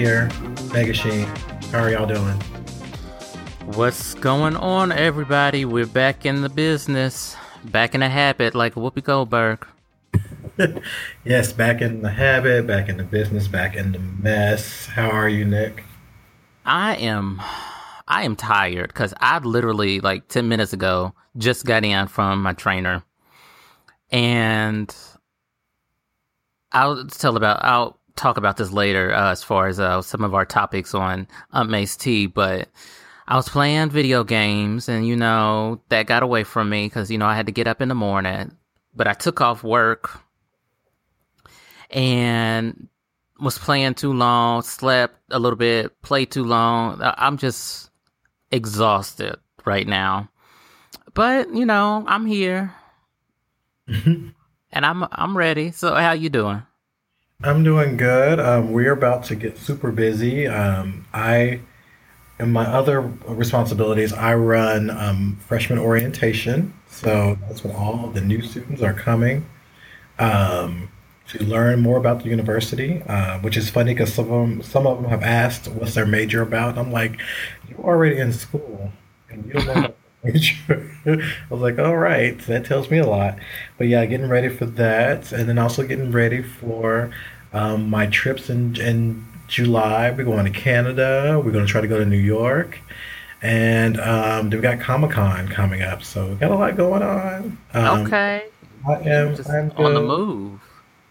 here. Mega Sheen, how are y'all doing? What's going on, everybody? We're back in the business, back in the habit, like Whoopi Goldberg. yes, back in the habit, back in the business, back in the mess. How are you, Nick? I am, I am tired because I literally like ten minutes ago just got in from my trainer, and I'll tell about I'll talk about this later uh, as far as uh, some of our topics on Aunt May's tea, but. I was playing video games and, you know, that got away from me because, you know, I had to get up in the morning. But I took off work and was playing too long, slept a little bit, played too long. I'm just exhausted right now. But, you know, I'm here. and I'm I'm ready. So how you doing? I'm doing good. Um, we're about to get super busy. Um, I and my other responsibilities, I run um, freshman orientation. So that's when all the new students are coming um, to learn more about the university, uh, which is funny because some of them, some of them have asked what's their major about. I'm like, you're already in school and you don't know. I was like, all right, that tells me a lot. But yeah, getting ready for that, and then also getting ready for um, my trips in, in July, we're going to Canada. We're going to try to go to New York. And um, we've got Comic Con coming up. So we've got a lot going on. Um, okay. I am Just I'm on the move.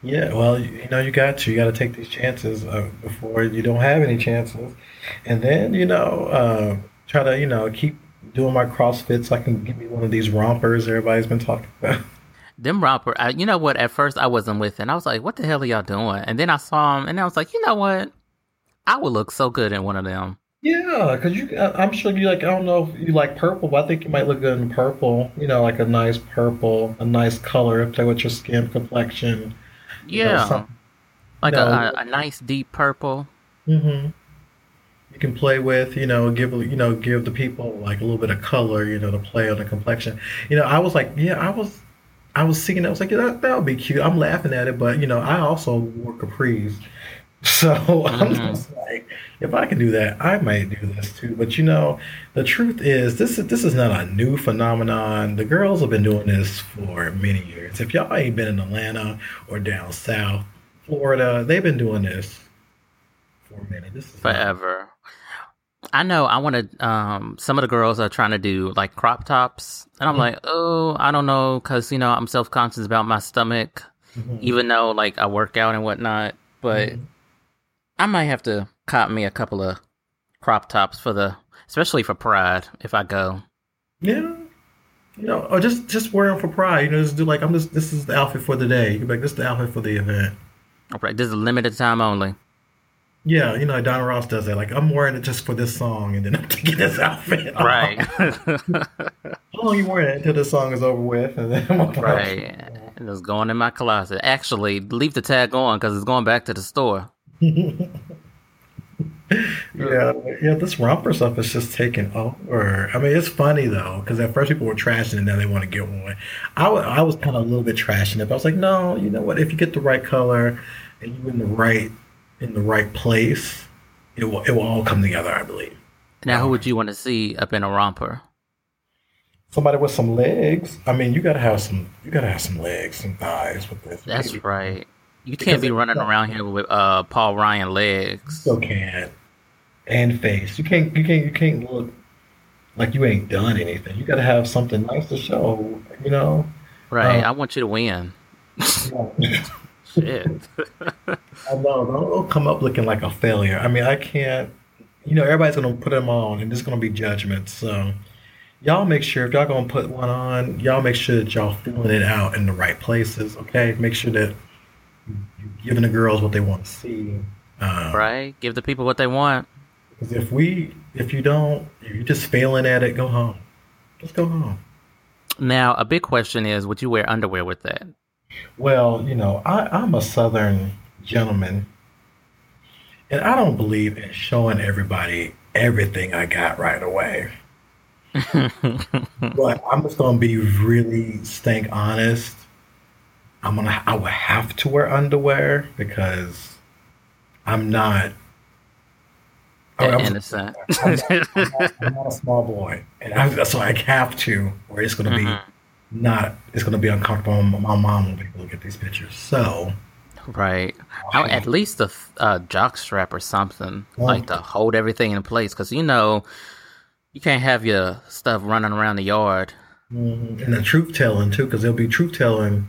Yeah, well, you, you, know, you got to. You got to take these chances uh, before you don't have any chances. And then, you know, uh, try to, you know, keep doing my CrossFit so I can get me one of these rompers everybody's been talking about. Them romper, I, you know what? At first, I wasn't with it. And I was like, "What the hell are y'all doing?" And then I saw them, and I was like, "You know what? I would look so good in one of them. Yeah, because you, I'm sure you like. I don't know if you like purple, but I think you might look good in purple. You know, like a nice purple, a nice color, play with your skin complexion. Yeah, you know, like know, a, a, nice deep purple. Mm-hmm. Can play with, you know, give you know, give the people like a little bit of color, you know, to play on the complexion. You know, I was like, yeah, I was, I was seeing. I was like, yeah, that that would be cute. I'm laughing at it, but you know, I also wore capris. So mm-hmm. I'm just like, if I can do that, I might do this too. But you know, the truth is, this is this is not a new phenomenon. The girls have been doing this for many years. If y'all ain't been in Atlanta or down south, Florida, they've been doing this for a minute. This is forever. I know. I want to. Um, some of the girls are trying to do like crop tops, and I'm mm-hmm. like, oh, I don't know, because you know I'm self conscious about my stomach, mm-hmm. even though like I work out and whatnot. But mm-hmm I might have to cop me a couple of crop tops for the, especially for Pride if I go. Yeah, you know, or just just wear them for Pride. You know, just do like I'm just this is the outfit for the day. You like this is the outfit for the event. Okay, this is limited time only. Yeah, you know, Diana Ross does that. Like, I'm wearing it just for this song, and then I'm taking this outfit. Off. Right. How long you wearing it until the song is over with, and then I'm right, and it's going in my closet. Actually, leave the tag on because it's going back to the store. yeah, yeah. This romper stuff is just taking over. I mean, it's funny though because at first people were trashing it, and now they want to get one. I, w- I was kind of a little bit trashing it, but I was like, no, you know what? If you get the right color and you in the right in the right place, it will it will all come together. I believe. Now, who would you want to see up in a romper? Somebody with some legs. I mean, you gotta have some. You gotta have some legs, some thighs with this. That's baby. right. You can't be running around here with uh, Paul Ryan legs. Still can't. And face. You can't. You can't. You can't look like you ain't done anything. You got to have something nice to show. You know. Right. Um, I want you to win. Shit. I know. Don't, don't come up looking like a failure. I mean, I can't. You know, everybody's gonna put them on, and there's gonna be judgment. So y'all make sure if y'all gonna put one on, y'all make sure that y'all feeling it out in the right places. Okay, make sure that you're giving the girls what they want to see. Um, right. Give the people what they want. Because if we, if you don't, if you're just failing at it, go home. Just go home. Now, a big question is, would you wear underwear with that? Well, you know, I, I'm a Southern gentleman, and I don't believe in showing everybody everything I got right away. but I'm just gonna be really stank honest I'm gonna I would have to wear underwear because I'm not. I'm, innocent. I'm, not, I'm, not, I'm, not, a small boy, and I, so I have to. Or it's gonna mm-hmm. Not. It's gonna be uncomfortable. My mom will be able to get these pictures. So. Right. Oh, at least a uh, jock strap or something like to hold everything in place, because you know you can't have your stuff running around the yard. Mm-hmm. And the truth telling too, because there'll be truth telling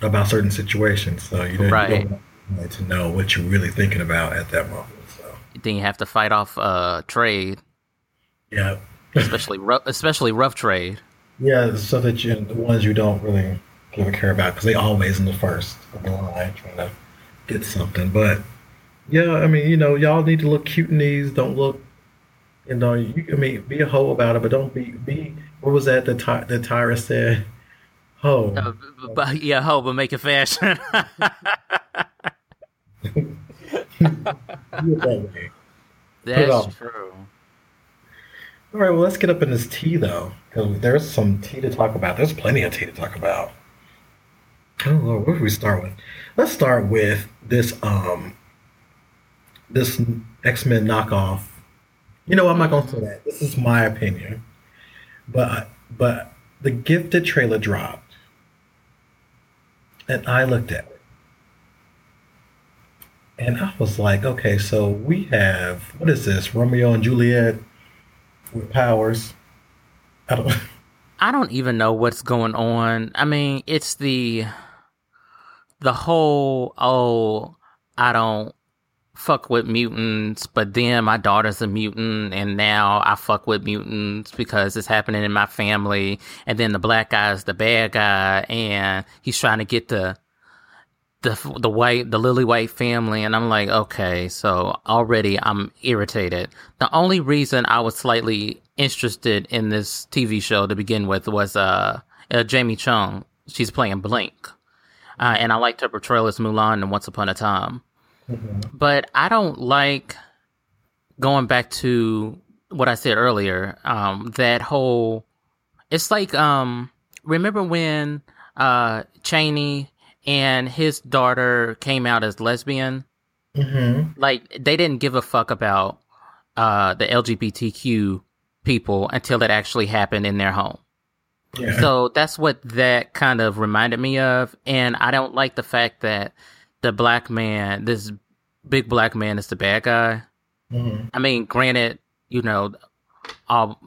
about certain situations. So you, right. you don't to know what you're really thinking about at that moment. So then you have to fight off uh, trade. Yeah. especially rough, especially rough trade. Yeah, so that you the ones you don't really give a care about because they always in the first of the line trying to get something. But yeah, I mean, you know, y'all need to look cute in these. Don't look, you know, you I mean, be a hoe about it, but don't be be. What was that? The ty- the Tyra said, "Hoe." Uh, but, yeah, hoe, but make it fashion. That's true. All right, well, let's get up in this tea though, because there's some tea to talk about. There's plenty of tea to talk about. Oh Lord, where do we start with? Let's start with this um this X Men knockoff. You know, I'm not gonna say that. This is my opinion, but but the gifted trailer dropped, and I looked at it, and I was like, okay, so we have what is this? Romeo and Juliet with powers. I don't. I don't even know what's going on. I mean, it's the the whole oh I don't fuck with mutants, but then my daughter's a mutant, and now I fuck with mutants because it's happening in my family. And then the black guy is the bad guy, and he's trying to get the the the white the lily white family, and I'm like, okay, so already I'm irritated. The only reason I was slightly interested in this TV show to begin with was uh, uh Jamie Chung. She's playing Blink uh, and I liked her portrayal as Mulan in Once Upon a Time. Mm-hmm. But I don't like going back to what I said earlier. Um, that whole, it's like, um, remember when uh, Cheney and his daughter came out as lesbian? Mm-hmm. Like they didn't give a fuck about uh, the LGBTQ people until it actually happened in their home. Yeah. So that's what that kind of reminded me of. And I don't like the fact that the black man, this big black man, is the bad guy. Mm-hmm. I mean, granted, you know, all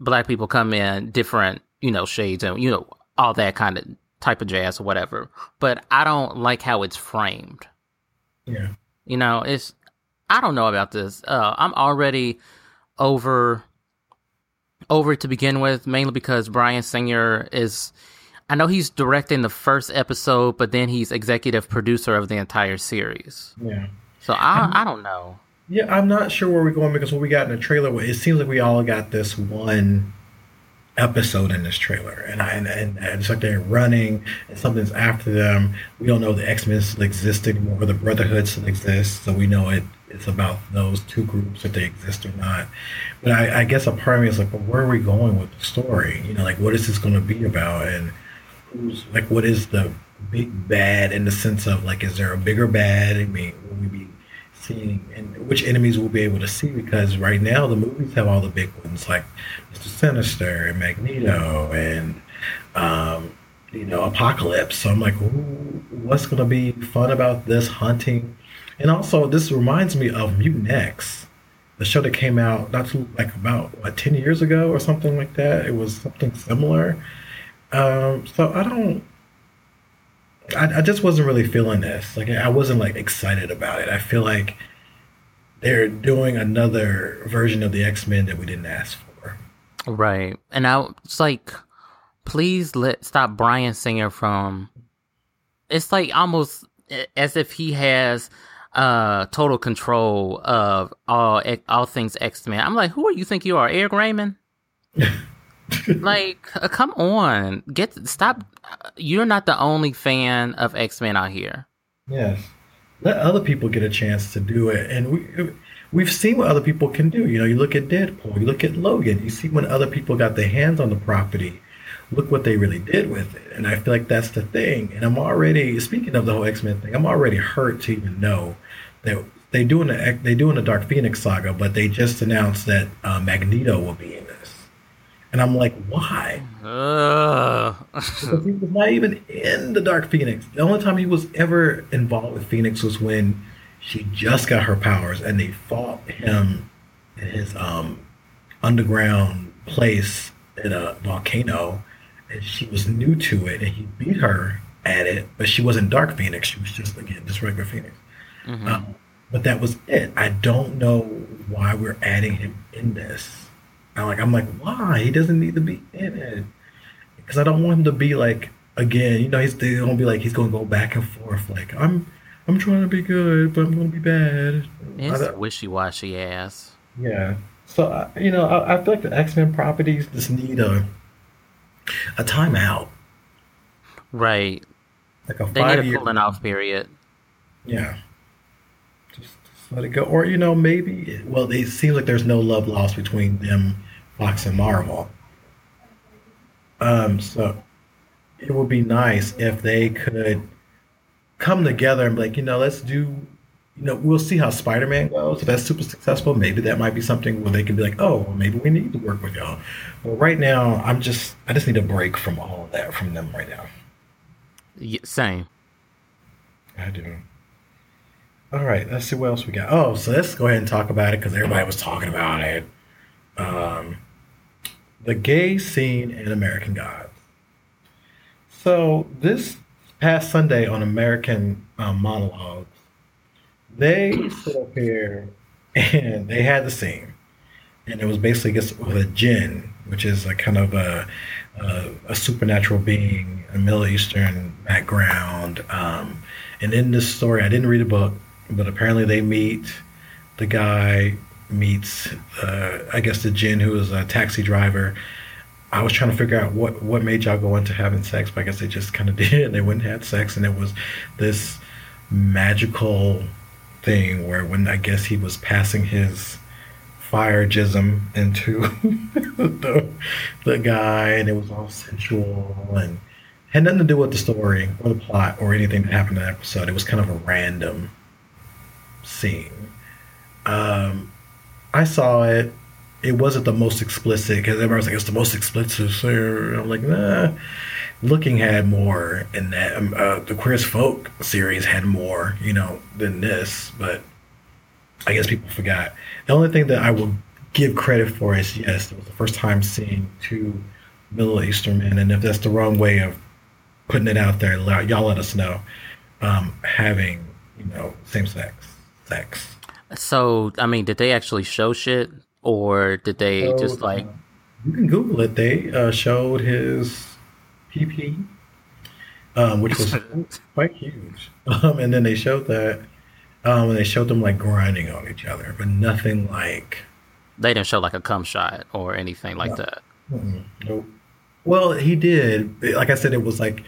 black people come in different, you know, shades and, you know, all that kind of type of jazz or whatever. But I don't like how it's framed. Yeah. You know, it's, I don't know about this. Uh, I'm already over over to begin with, mainly because Bryan Singer is. I know he's directing the first episode, but then he's executive producer of the entire series. Yeah. So I, I don't know. Yeah, I'm not sure where we're going because what we got in the trailer, it seems like we all got this one episode in this trailer, and I and, and, it's like they're running, and something's after them. We don't know the X Men still exist anymore, or the Brotherhood still exists, so we know it. It's about those two groups if they exist or not. But I, I guess a part of me is like, where are we going with the story? You know, like what is this going to be about, and who's like, what is the big bad in the sense of like, is there a bigger bad? I mean, will we be seeing and which enemies we'll be able to see because right now the movies have all the big ones like Mr. Sinister and Magneto and um, you know Apocalypse. So I'm like, what's to be fun about this hunting? And also, this reminds me of Mutant X, the show that came out not too like about what ten years ago or something like that. It was something similar. Um, so I don't I, I just wasn't really feeling this. Like I wasn't like excited about it. I feel like they're doing another version of the X Men that we didn't ask for. Right, and I was like, please let stop Bryan Singer from. It's like almost as if he has uh total control of all all things X Men. I'm like, who are you think you are, Eric Raymond? like, uh, come on, get stop. You're not the only fan of X Men out here. Yes, let other people get a chance to do it, and we we've seen what other people can do. You know, you look at Deadpool, you look at Logan, you see when other people got their hands on the property, look what they really did with it. And I feel like that's the thing. And I'm already speaking of the whole X Men thing. I'm already hurt to even know that they doing the they doing the Dark Phoenix saga, but they just announced that uh, Magneto will be in this. And I'm like, why? Uh. because he was not even in the Dark Phoenix. The only time he was ever involved with Phoenix was when she just got her powers and they fought him in his um, underground place in a volcano and she was new to it and he beat her at it but she wasn't dark phoenix she was just again just regular phoenix mm-hmm. um, but that was it i don't know why we're adding him in this i'm like i'm like why he doesn't need to be in it because i don't want him to be like again you know he's gonna be like he's gonna go back and forth like i'm I'm trying to be good, but I'm going to be bad. It's a wishy washy ass. Yeah. So you know, I, I feel like the X Men properties just need a a timeout. Right. Like a they need a cooling off period. Yeah. Let it go, or you know, maybe. Well, it seems like there's no love lost between them, Fox and Marvel. Um. So it would be nice if they could come together and be like, you know, let's do, you know, we'll see how Spider Man goes. If that's super successful, maybe that might be something where they can be like, oh, well, maybe we need to work with y'all. But right now, I'm just, I just need a break from all of that from them right now. Yeah, same. I do. All right, let's see what else we got. Oh, so let's go ahead and talk about it because everybody was talking about it. Um, the gay scene in American Gods. So this past Sunday on American um, Monologues, they stood up here and they had the scene, and it was basically just with a jinn, which is a kind of a a, a supernatural being, a Middle Eastern background. Um, and in this story, I didn't read a book, but apparently they meet the guy meets, uh, I guess, the jinn who is a taxi driver I was trying to figure out what what made y'all go into having sex, but I guess they just kind of did. They went and had sex, and it was this magical thing where when I guess he was passing his fire jism into the, the guy, and it was all sensual and had nothing to do with the story or the plot or anything that happened in the episode. It was kind of a random scene. Um, I saw it it wasn't the most explicit because everybody's like it's the most explicit. So I'm like, nah. Looking had more in that. Um, uh, the Queer as Folk series had more, you know, than this. But I guess people forgot. The only thing that I will give credit for is yes, it was the first time seeing two Middle Eastern men, and if that's the wrong way of putting it out there, y'all let us know. Um, having you know same sex sex. So I mean, did they actually show shit? or did they so, just like? You can Google it. They uh, showed his PP, um, which was quite huge, um, and then they showed that, um, and they showed them like grinding on each other, but nothing like. They didn't show like a cum shot or anything like no. that. mm Nope. Well, he did. Like I said, it was like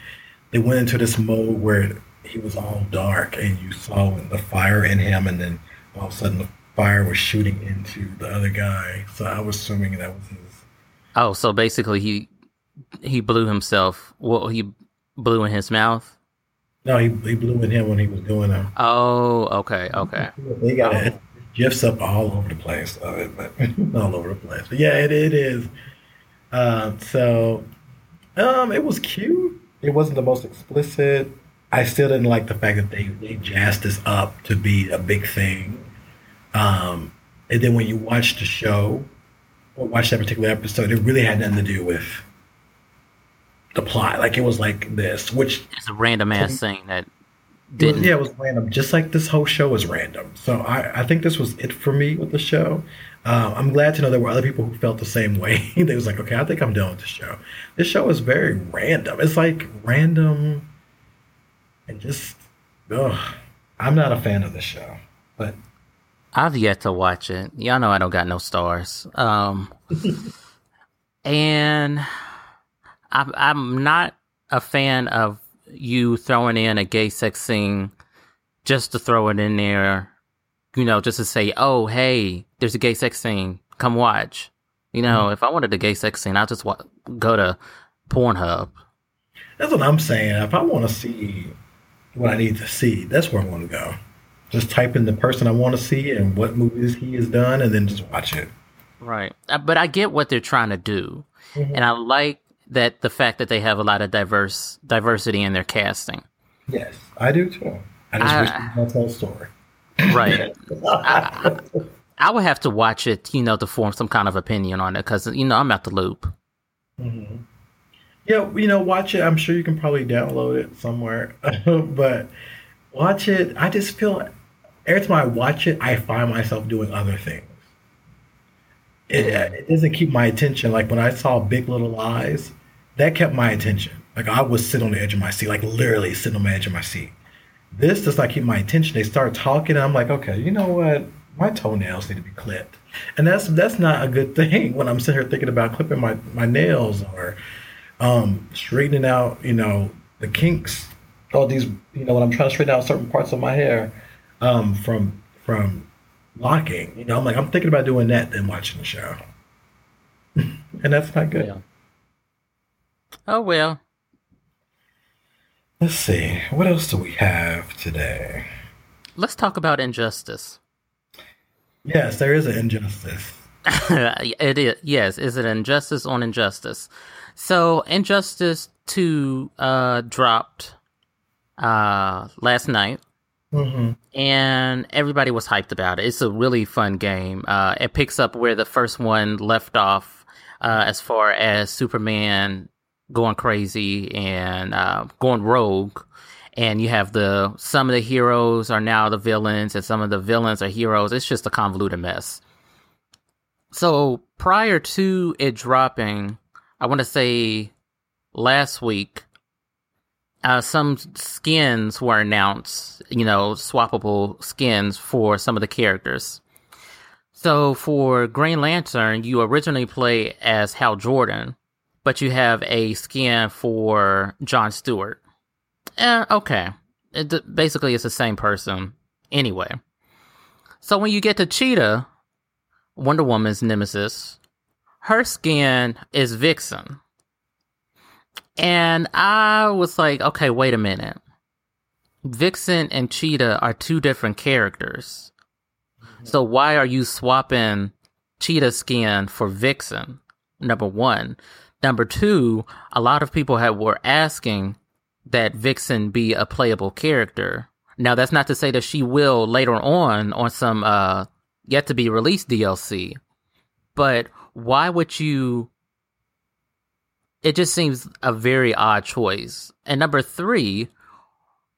they went into this mode where he was all dark, and you saw the fire in him, and then all of a sudden the fire was shooting into the other guy. So I was assuming that was his. Oh, so basically he he blew himself. Well, he blew in his mouth. No, he he blew in him when he was doing it. Oh, okay, okay. They got oh. gifs up all over the place of it, but all over the place. But yeah, it it is. Uh, so, um, it was cute. It wasn't the most explicit. I still didn't like the fact that they they jazzed this up to be a big thing. Um, and then when you watch the show or watch that particular episode, it really had nothing to do with the plot. Like it was like this, which it's a random ass thing that didn't. yeah, it was random, just like this whole show was random. So I, I think this was it for me with the show. Um, I'm glad to know there were other people who felt the same way. they was like, okay, I think I'm done with the show. This show is very random. It's like random and just, ugh. I'm not a fan of the show, but I've yet to watch it. Y'all know I don't got no stars. Um, and I'm, I'm not a fan of you throwing in a gay sex scene just to throw it in there, you know, just to say, oh, hey, there's a gay sex scene. Come watch. You know, mm-hmm. if I wanted a gay sex scene, I'll just wa- go to Pornhub. That's what I'm saying. If I want to see what I need to see, that's where I want to go. Just type in the person I want to see and what movies he has done, and then just watch it. Right. Uh, But I get what they're trying to do. And I like that the fact that they have a lot of diverse diversity in their casting. Yes, I do too. I just I- wish tell a story. Right. I, I would have to watch it, you know, to form some kind of opinion on it because, you know, I'm at the loop. Yeah, you know, watch it. I'm sure you can probably download it somewhere, but watch it. I just feel every time I watch it, I find myself doing other things. It, uh, it doesn't keep my attention. Like when I saw Big Little Lies, that kept my attention. Like I was sitting on the edge of my seat, like literally sitting on the edge of my seat. This does not keep my attention. They start talking, and I'm like, okay, you know what? My toenails need to be clipped, and that's that's not a good thing when I'm sitting here thinking about clipping my my nails or um, straightening out, you know, the kinks, all these, you know, when I'm trying to straighten out certain parts of my hair um, from from locking. You know, I'm like, I'm thinking about doing that than watching the show, and that's not good. Yeah. Oh, well. Let's see, what else do we have today? Let's talk about injustice. Yes, there is an injustice. it is yes is it injustice on injustice so injustice 2 uh dropped uh last night. Hmm and everybody was hyped about it. It's a really fun game. Uh it picks up where the first one left off uh as far as superman going crazy and uh going rogue. And you have the some of the heroes are now the villains and some of the villains are heroes. It's just a convoluted mess. So prior to it dropping, I want to say last week, uh, some skins were announced, you know, swappable skins for some of the characters. So for Green Lantern, you originally play as Hal Jordan, but you have a skin for John Stewart. Eh, okay. It, basically, it's the same person anyway. So when you get to Cheetah, Wonder Woman's nemesis, her skin is Vixen. And I was like, okay, wait a minute. Vixen and Cheetah are two different characters. So why are you swapping Cheetah skin for Vixen? Number one. Number two, a lot of people were asking that Vixen be a playable character. Now that's not to say that she will later on on some uh yet to be released DLC. But why would you it just seems a very odd choice. And number 3,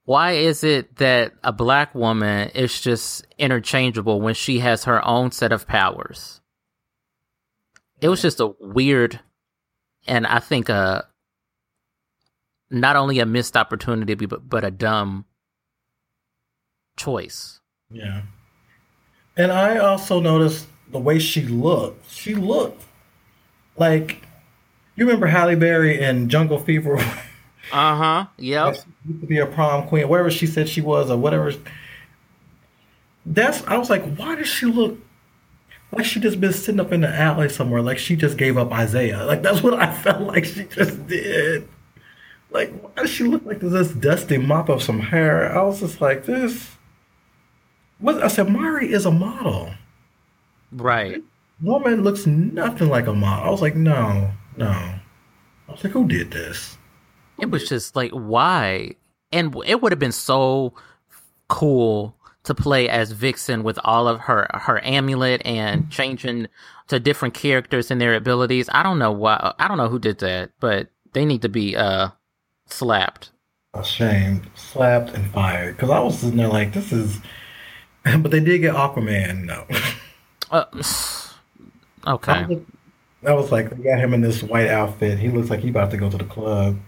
why is it that a black woman is just interchangeable when she has her own set of powers? It was just a weird and I think a not only a missed opportunity but but a dumb choice. Yeah. And I also noticed the way she looked. She looked like you remember Halle Berry in Jungle Fever. Uh huh. Yep. She used to be a prom queen, whatever she said she was, or whatever. That's I was like, why does she look like she just been sitting up in the alley somewhere, like she just gave up Isaiah? Like that's what I felt like she just did. Like why does she look like this dusty mop of some hair? I was just like, this. What I said, Mari is a model. Right. Woman looks nothing like a model. I was like, no, no. I was like, who did this? It was just like why, and it would have been so cool to play as Vixen with all of her her amulet and changing to different characters and their abilities. I don't know why. I don't know who did that, but they need to be uh slapped. Ashamed, slapped, and fired. Because I was sitting there like, this is. But they did get Aquaman. No. Uh, okay. I was like, they got him in this white outfit. He looks like he about to go to the club.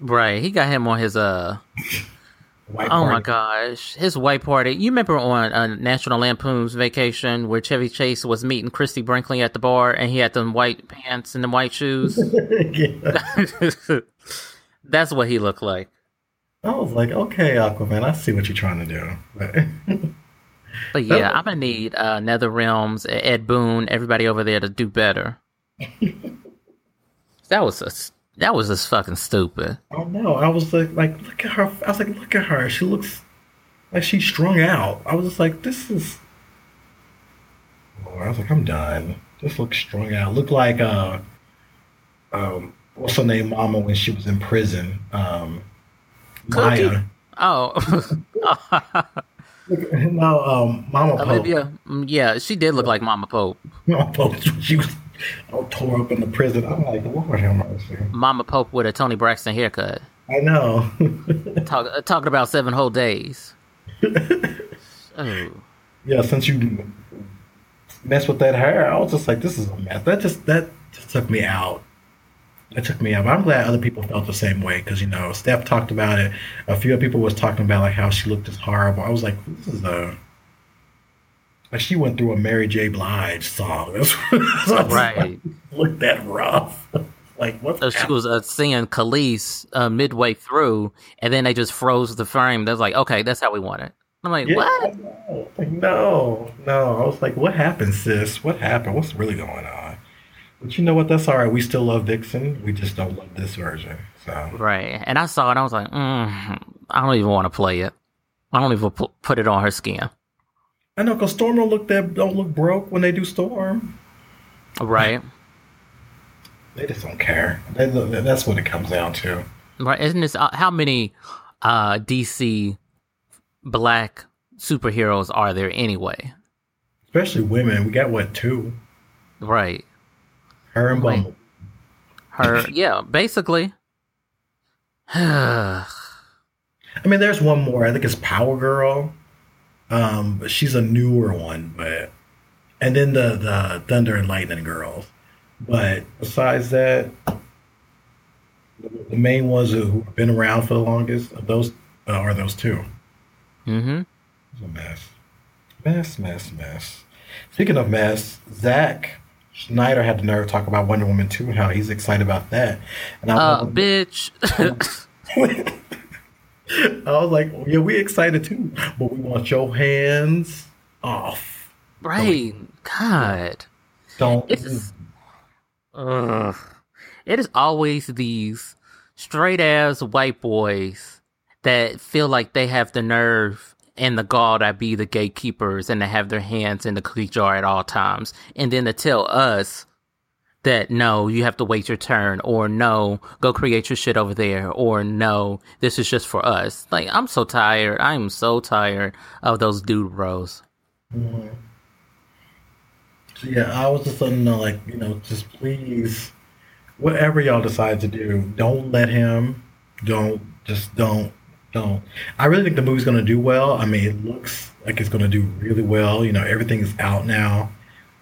Right. He got him on his uh White Oh my gosh, his white party! You remember on uh, National Lampoon's Vacation where Chevy Chase was meeting Christie Brinkley at the bar, and he had them white pants and the white shoes. That's what he looked like. I was like, okay, Aquaman, I see what you're trying to do. But But yeah, I'm gonna need uh, Nether Realms, Ed Boon, everybody over there to do better. that was a That was just fucking stupid. Oh no! I was like, like, look at her. I was like, look at her. She looks like she's strung out. I was just like, this is. Oh, I was like, I'm done. This looks strung out. Look like uh, um, what's her name, Mama, when she was in prison. Um, Cookie? Maya. Oh, No, um, Mama Pope. Olivia. Mm, Yeah, she did look like Mama Pope. Mama Pope. She was all tore up in the prison. I'm like, Lord have mercy. Mama Pope with a Toni Braxton haircut. I know. Talk, uh, talking about seven whole days. Oh, yeah, since you messed with that hair, I was just like, this is a mess. That just that just took me out. That took me out. But I'm glad other people felt the same way because you know Steph talked about it. A few other people was talking about like how she looked as horrible. I was like, this is a like she went through a Mary J. Blige song. That's what Right. looked that rough. like what? so she was uh, singing Khalees uh, midway through, and then they just froze the frame. That's like, okay, that's how we want it. I'm like, Yeah, what? No, like, no, no. I was like, what happened, sis? What happened? What's really going on? But you know what? That's all right. We still love Vixen. We just don't love this version. So Right. And I saw it. I was like, mm, I don't even want to play it. I don't even put it on her skin. I know because Storm don't look that don't look broke when they do Storm. Right. They just don't care. They, that's what it comes down to. Right. Isn't this uh, how many uh, DC black superheroes are there anyway? Especially women. We got what two? Right. Her and. Bumble. Her. yeah. Basically. I mean, there's one more. I think it's Power Girl. Um, but she's a newer one, but and then the the Thunder and Lightning girls. But besides that, the main ones who have been around for the longest of those uh, are those two. mm-hmm. It's a mess, mess, mess, mess. Speaking of mess, Zack Snyder had the nerve to talk about Wonder Woman 2 and how he's excited about that. And I Uh, was, bitch. I was like, yeah, we excited too, but we want your hands off. right. God. Don't. It's Ugh. It is always these straight ass white boys that feel like they have the nerve and the gall to be the gatekeepers and to have their hands in the cookie jar at all times. And then to tell us that no, you have to wait your turn, or no, go create your shit over there, or no, this is just for us. Like, I'm so tired. I'm so tired of those dude bros. Mm-hmm. So yeah, I was just letting know, like, you know, just please, whatever y'all decide to do, don't let him. Don't just don't don't. I really think the movie's gonna do well. I mean, it looks like it's gonna do really well. You know, everything is out now.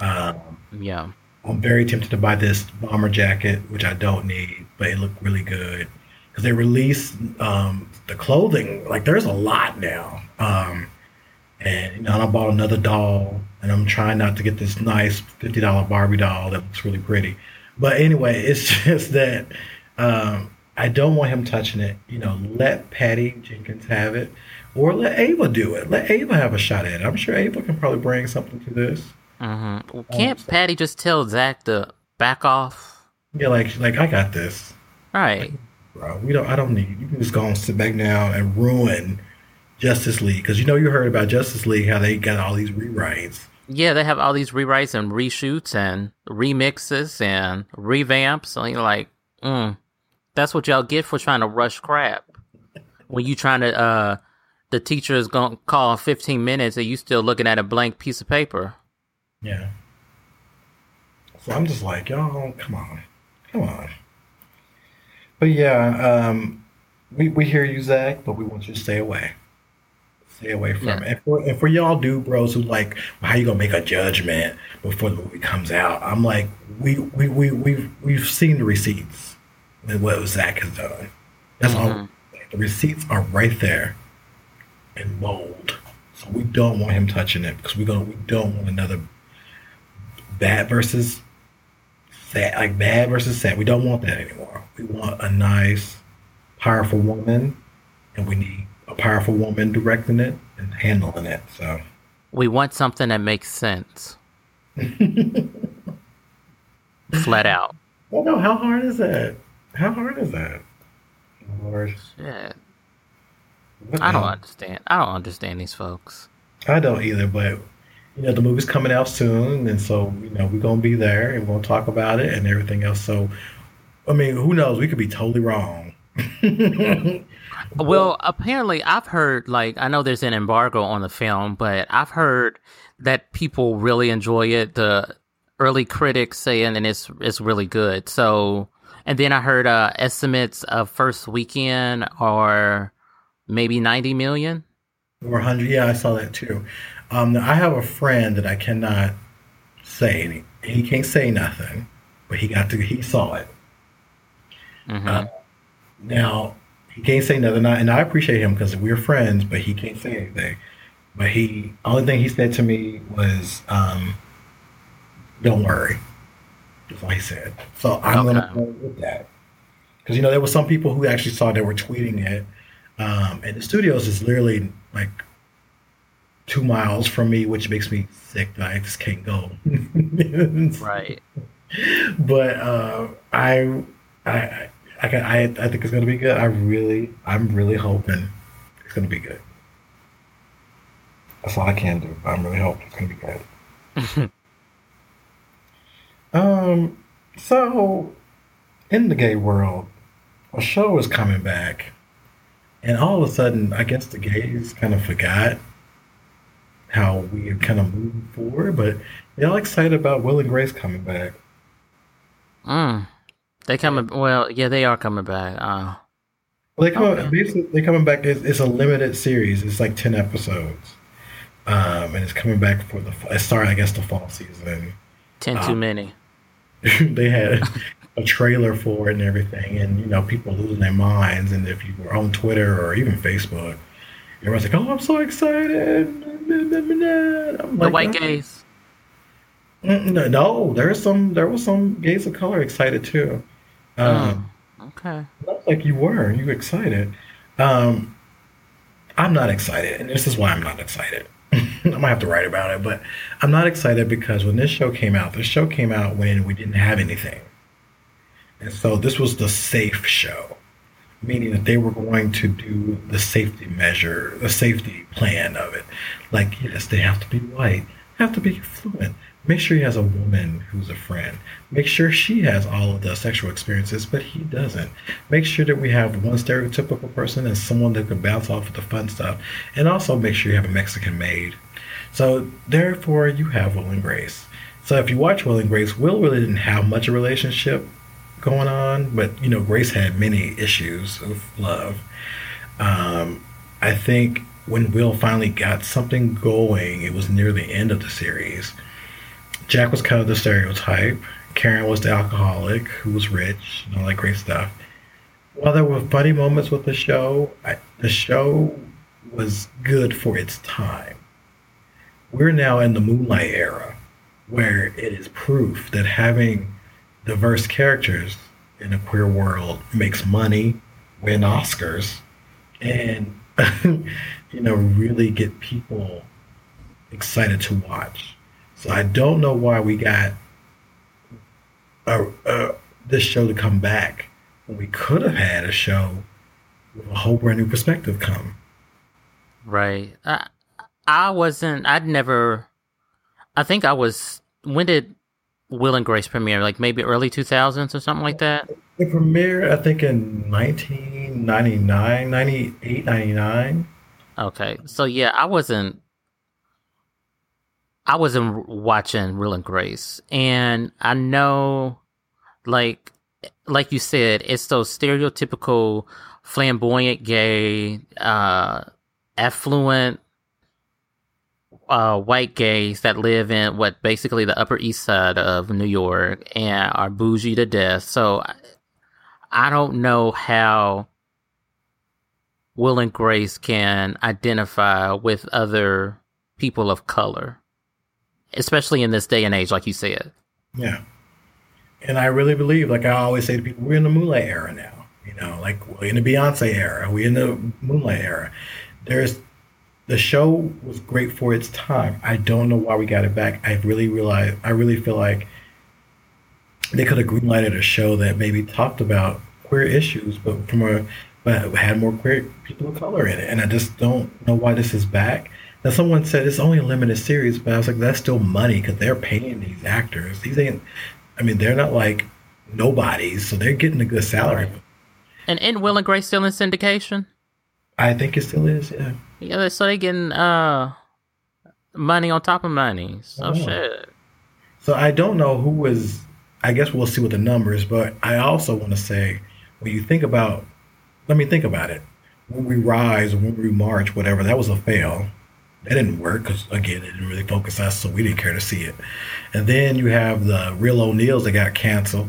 Um, Yeah. I'm very tempted to buy this bomber jacket, which I don't need, but it looked really good because they released um, the clothing. Like, there's a lot now. Um, and you know, I bought another doll, and I'm trying not to get this nice fifty dollar Barbie doll that looks really pretty. But anyway, it's just that um, I don't want him touching it. You know, let Patty Jenkins have it, or let Ava do it. Let Ava have a shot at it. I'm sure Ava can probably bring something to this. hmm Can't Patty just tell Zack to back off? Yeah, like like I got this. Right. bro. We don't. I don't need. You can just go and sit back down and ruin Justice League because you know you heard about Justice League how they got all these rewrites. Yeah, they have all these rewrites and reshoots and remixes and revamps. And you're like, mm, that's what y'all get for trying to rush crap. When you trying to, uh, the teacher is going to call 15 minutes and you still looking at a blank piece of paper. Yeah. So I'm just like, y'all, come on, come on. But yeah, um, we we hear you, Zack, but we want you to stay away. Stay away from Yeah. it. And for, and for y'all dude bros who like, well, how you gonna make a judgment before the movie comes out? I'm like, we we we we've we've seen the receipts and what Zack has done. That's all. Mm-hmm. The receipts are right there in bold. So we don't want him touching it because we gonna we don't want another bad versus sad like bad versus sad. We don't want that anymore. We want a nice, powerful woman, and we need a powerful woman directing it and handling it. So We want something that makes sense. Flat out. I don't know how hard is that. How hard is that? Lord. Shit. I don't understand. I don't understand these folks. I don't either, but you know the movie's coming out soon, and so you know we're gonna be there and we'll talk about it and everything else. So, I mean, who knows? We could be totally wrong. well, apparently, I've heard like I know there's an embargo on the film, but I've heard that people really enjoy it. The early critics saying, and it's it's really good. So, and then I heard uh, estimates of first weekend are maybe ninety million or hundred. Yeah, I saw that too. Um, I have a friend that I cannot say any. He can't say nothing, but he got to. He saw it. Mm-hmm. Uh, now he can't say nothing, and I appreciate him because we're friends. But he can't say anything. But he only thing he said to me was, um, "Don't worry." That's all he said. So I'm okay. gonna go with that because you know there were some people who actually saw that were tweeting it, um, and the studios is literally like two miles from me, which makes me sick. I just can't go. right. But uh, I, I, I, I, I think it's gonna be good. I really, I'm really hoping it's gonna be good. That's all I can do. I'm really hoping it's gonna be good. um. So, in the gay world, a show is coming back, and all of a sudden, I guess the gays kind of forgot how we are kind of moving forward, but y'all excited about Will and Grace coming back. Mm. They coming well, yeah, they are coming back. Uh, well, they come okay. basically they coming back. It's, it's, a limited series. It's like ten episodes, um, and it's coming back for the. It started, I guess, the fall season. Ten um, too many. they had a trailer for it and everything, and you know, people losing their minds. And if you were on Twitter or even Facebook, everyone's like, "Oh, I'm so excited!" I'm the like, white gays. No, no, there's some. There was some gays of color excited too. Um, oh, okay. Like you were. You excited. Um, I'm not excited, and this is why I'm not excited. I might have to write about it, but I'm not excited because when this show came out, the show came out when we didn't have anything, and so this was the safe show meaning that they were going to do the safety measure, the safety plan of it. Like, yes, they have to be white, have to be fluent. Make sure he has a woman who's a friend. Make sure she has all of the sexual experiences, but he doesn't. Make sure that we have one stereotypical person and someone that can bounce off of the fun stuff. And also make sure you have a Mexican maid. So therefore, you have Will and Grace. So if you watch Will and Grace, Will really didn't have much of a relationship going on, but you know, Grace had many issues of love. Um, I think when Will finally got something going, it was near the end of the series. Jack was kind of the stereotype. Karen was the alcoholic who was rich and all that great stuff. While there were funny moments with the show, I, the show was good for its time. We're now in the Moonlight era, where it is proof that having diverse characters in a queer world makes money, win Oscars, and you know really get people excited to watch. So I don't know why we got a, a, this show to come back when we could have had a show with a whole brand new perspective come. Right. I, I wasn't. I'd never. I think I was. When did Will and Grace premiere? Like maybe early 2000s or something like that? It premiered, I think, in 1999, 98, 99. Okay. So, yeah, I wasn't. I wasn't watching Will and Grace, and I know, like, like you said, it's those stereotypical flamboyant gay, uh, affluent uh, white gays that live in what basically the Upper East Side of New York and are bougie to death. So I don't know how Will and Grace can identify with other people of color, especially in this day and age, like you said. Yeah. And I really believe, like I always say to people, we're in the Moonlight era now. You know, like we're in the Beyonce era, we're in the Moonlight era. There's the show was great for its time. I don't know why we got it back. I really realize I really feel like they could have greenlighted a show that maybe talked about queer issues, but from a but had more queer people of color in it, and I just don't know why this is back. Now, someone said it's only a limited series, but I was like, that's still money because they're paying these actors. These ain't, I mean, they're not like nobodies, so they're getting a good salary. And in Will and Grace still in syndication? I think it still is, yeah. Yeah, so they getting uh money on top of money. So oh. shit. So I don't know who was. I guess we'll see what the numbers, but I also want to say when you think about, let me think about it. When we rise, when we march, whatever, that was a fail. That didn't work because again, it didn't really focus us, so we didn't care to see it. And then you have the Real O'Neals that got canceled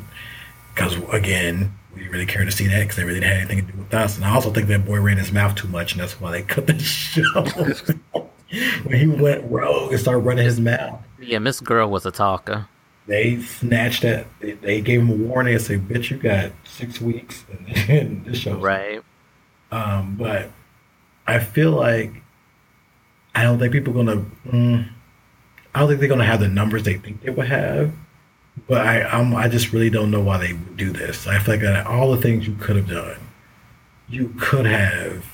because again, we didn't really care to see that because they really didn't have anything to do with us. And I also think that boy ran his mouth too much, and that's why they cut the show. when he went rogue and started running his mouth. Yeah, Miss Girl was a talker. They snatched that. They, they gave him a warning and said, "Bitch, you got six weeks." And this show, right? Um, but I feel like I don't think people are gonna. Mm, I don't think they're gonna have the numbers they think they would have. But I, I'm, I just really don't know why they would do this. I feel like all the things you could have done, you could have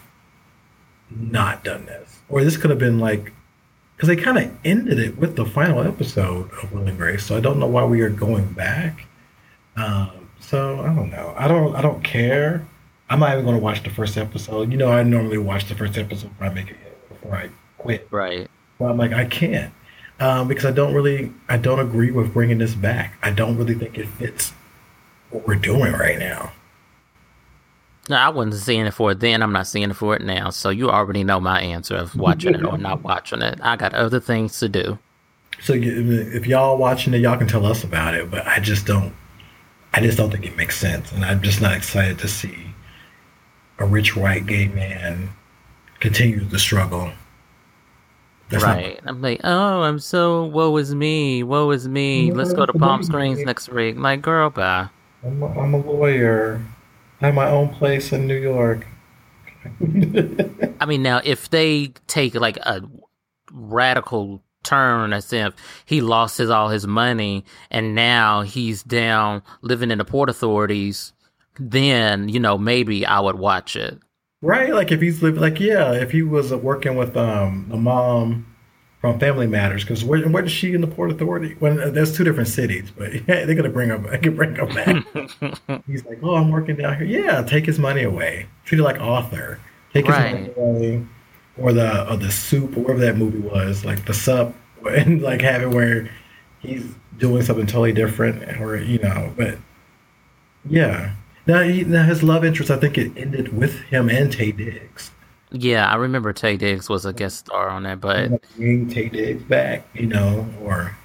not done this, or this could have been like, because they kind of ended it with the final episode of Will and Grace. So I don't know why we are going back. Um, so I don't know. I don't. I don't care. I'm not even going to watch the first episode. You know, I normally watch the first episode before I make it before I quit. Right. Well, I'm like, I can't um, because I don't really, I don't agree with bringing this back. I don't really think it fits what we're doing right now. No, I wasn't seeing it for it then. I'm not seeing it for it now. So you already know my answer of watching it or not watching it. I got other things to do. So if y'all watching it, y'all can tell us about it. But I just don't. I just don't think it makes sense, and I'm just not excited to see a rich white gay man continue the struggle that's right. Not... I'm like, oh, I'm so woe is me, woe is me. Let's go to Palm Springs next week. My girl, bye. I'm a, I'm a lawyer. I have my own place in New York. I mean, now if they take like a radical turn as if he lost his all his money and now he's down living in the port authorities, then you know maybe I would watch it. Right, like if he's living, like yeah, if he was working with um the mom from Family Matters, because where where is she in the Port Authority? When well, there's two different cities, but yeah, they're gonna bring him. I can bring him back. he's like, oh, I'm working down here. Yeah, take his money away. Treat it like author. Take his right. money away, or the or the soup, or whatever that movie was, like the sup, and like have it where he's doing something totally different, or you know, but yeah, now, he, now his love interest, I think it ended with him and Taye Diggs. Yeah, I remember Taye Diggs was a guest star on that, but bring Taye Diggs back, you know, or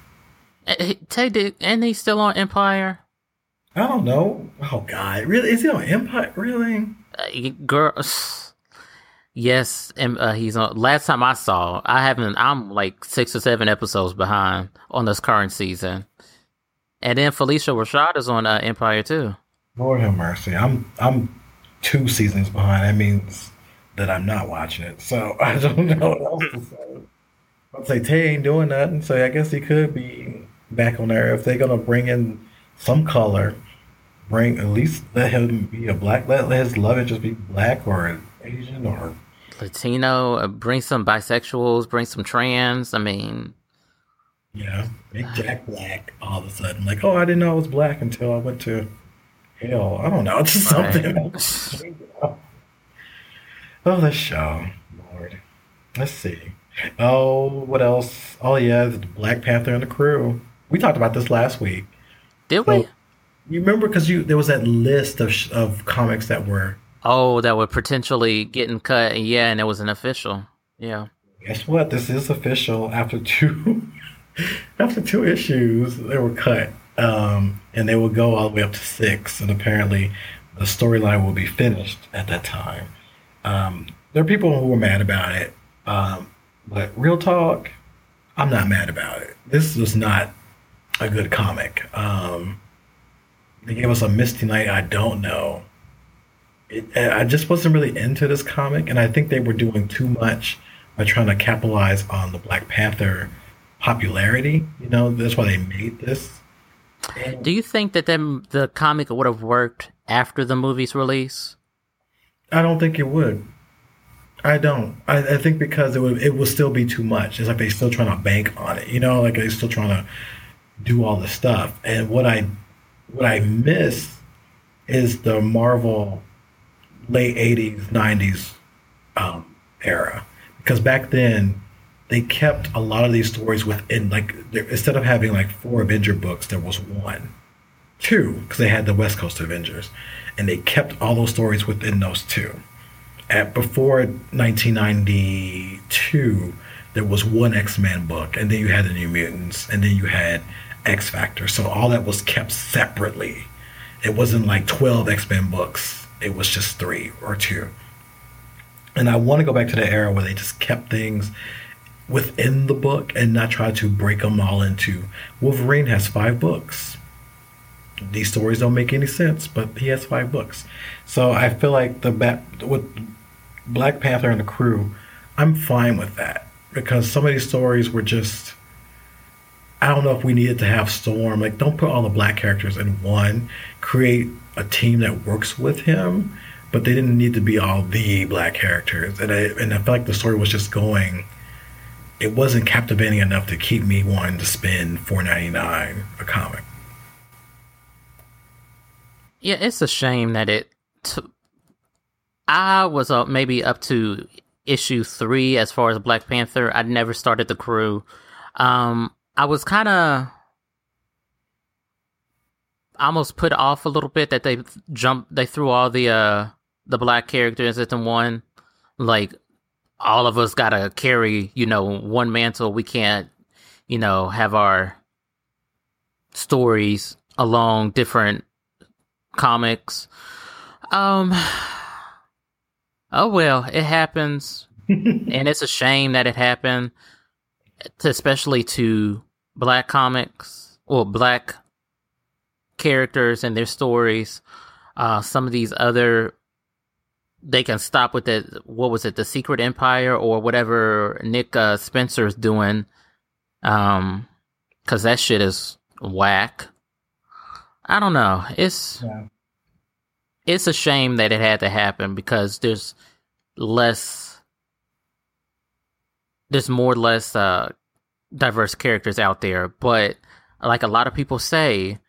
eh, Taye Diggs, and he's still on Empire. I don't know. Oh God, really? Is he on Empire? Really? Uh, girl, yes. And uh, he's on. Last time I saw, I haven't. I'm like six or seven episodes behind on this current season, and then Phylicia Rashad is on uh, Empire too. Lord have mercy. I'm I'm two seasons behind. That means that I'm not watching it. So I don't know what else to say. I'd say Taye ain't doing nothing, so I guess he could be back on there. If they're gonna bring in some color, bring at least let him be a black. Let, let his love interest be black or Asian or Latino. Uh, bring some bisexuals. Bring some trans. I mean, yeah, make Jack black all of a sudden. Like, oh, I didn't know I was black until I went to hell, I don't know. It's something. oh, this show, Lord. Let's see. Oh, what else? Oh, yeah, the Black Panther and the crew. We talked about this last week. Did so, we? You remember because you there was that list of of comics that were oh that were potentially getting cut. Yeah, and it was an official. Yeah. Guess what? This is official. After two after two issues, they were cut um, and they will go all the way up to six. And apparently, the storyline will be finished at that time. Um, there are people who are mad about it, um, but real talk, I'm not mad about it. This was not a good comic. Um, they gave us a Misty Knight. I don't know. It, I just wasn't really into this comic, and I think they were doing too much by trying to capitalize on the Black Panther popularity. You know, that's why they made this do you think that them the comic would have worked after the movie's release? I don't think it would. I don't. I, I think because it would it will still be too much. It's like they're still trying to bank on it. You know, like they're still trying to do all this stuff. And what I what I miss is the Marvel late '80s, '90s um, era. Because back then they kept a lot of these stories within like instead of having like four Avenger books, there was one, two, because they had the West Coast Avengers, and they kept all those stories within those two. At before 1992 there was one x-men book and then you had the new mutants and then you had x factor so all that was kept separately. It wasn't like 12 x-men books it was just three or two. And i want to go back to the era where they just kept things within the book and not try to break them all into wolverine has five books these stories don't make any sense but he has five books so i feel like the bat with Black Panther and the crew, I'm fine with that because some of these stories were just. I don't know if we needed to have Storm. Like, don't put all the black characters in one. Create a team that works with him, but they didn't need to be all the black characters. And I and I felt like the story was just going. It wasn't captivating enough to keep me wanting to spend four ninety nine a comic. Yeah, it's a shame that it t- I was uh, maybe up to issue three as far as Black Panther. I'd never started the crew. Um, I was kind of almost put off a little bit that they jumped, they threw all the uh the black characters into one. Like all of us gotta carry, you know, one mantle. We can't, you know, have our stories along different comics. Um oh well, it happens, and it's a shame that it happened, especially to black comics or black characters and their stories. Uh, some of these other they can stop with it. What was it? The Secret Empire or whatever Nick uh, is doing. Um, cause that shit is whack. I don't know. It's yeah it's a shame that it had to happen because there's less there's more or less uh diverse characters out there but like a lot of people say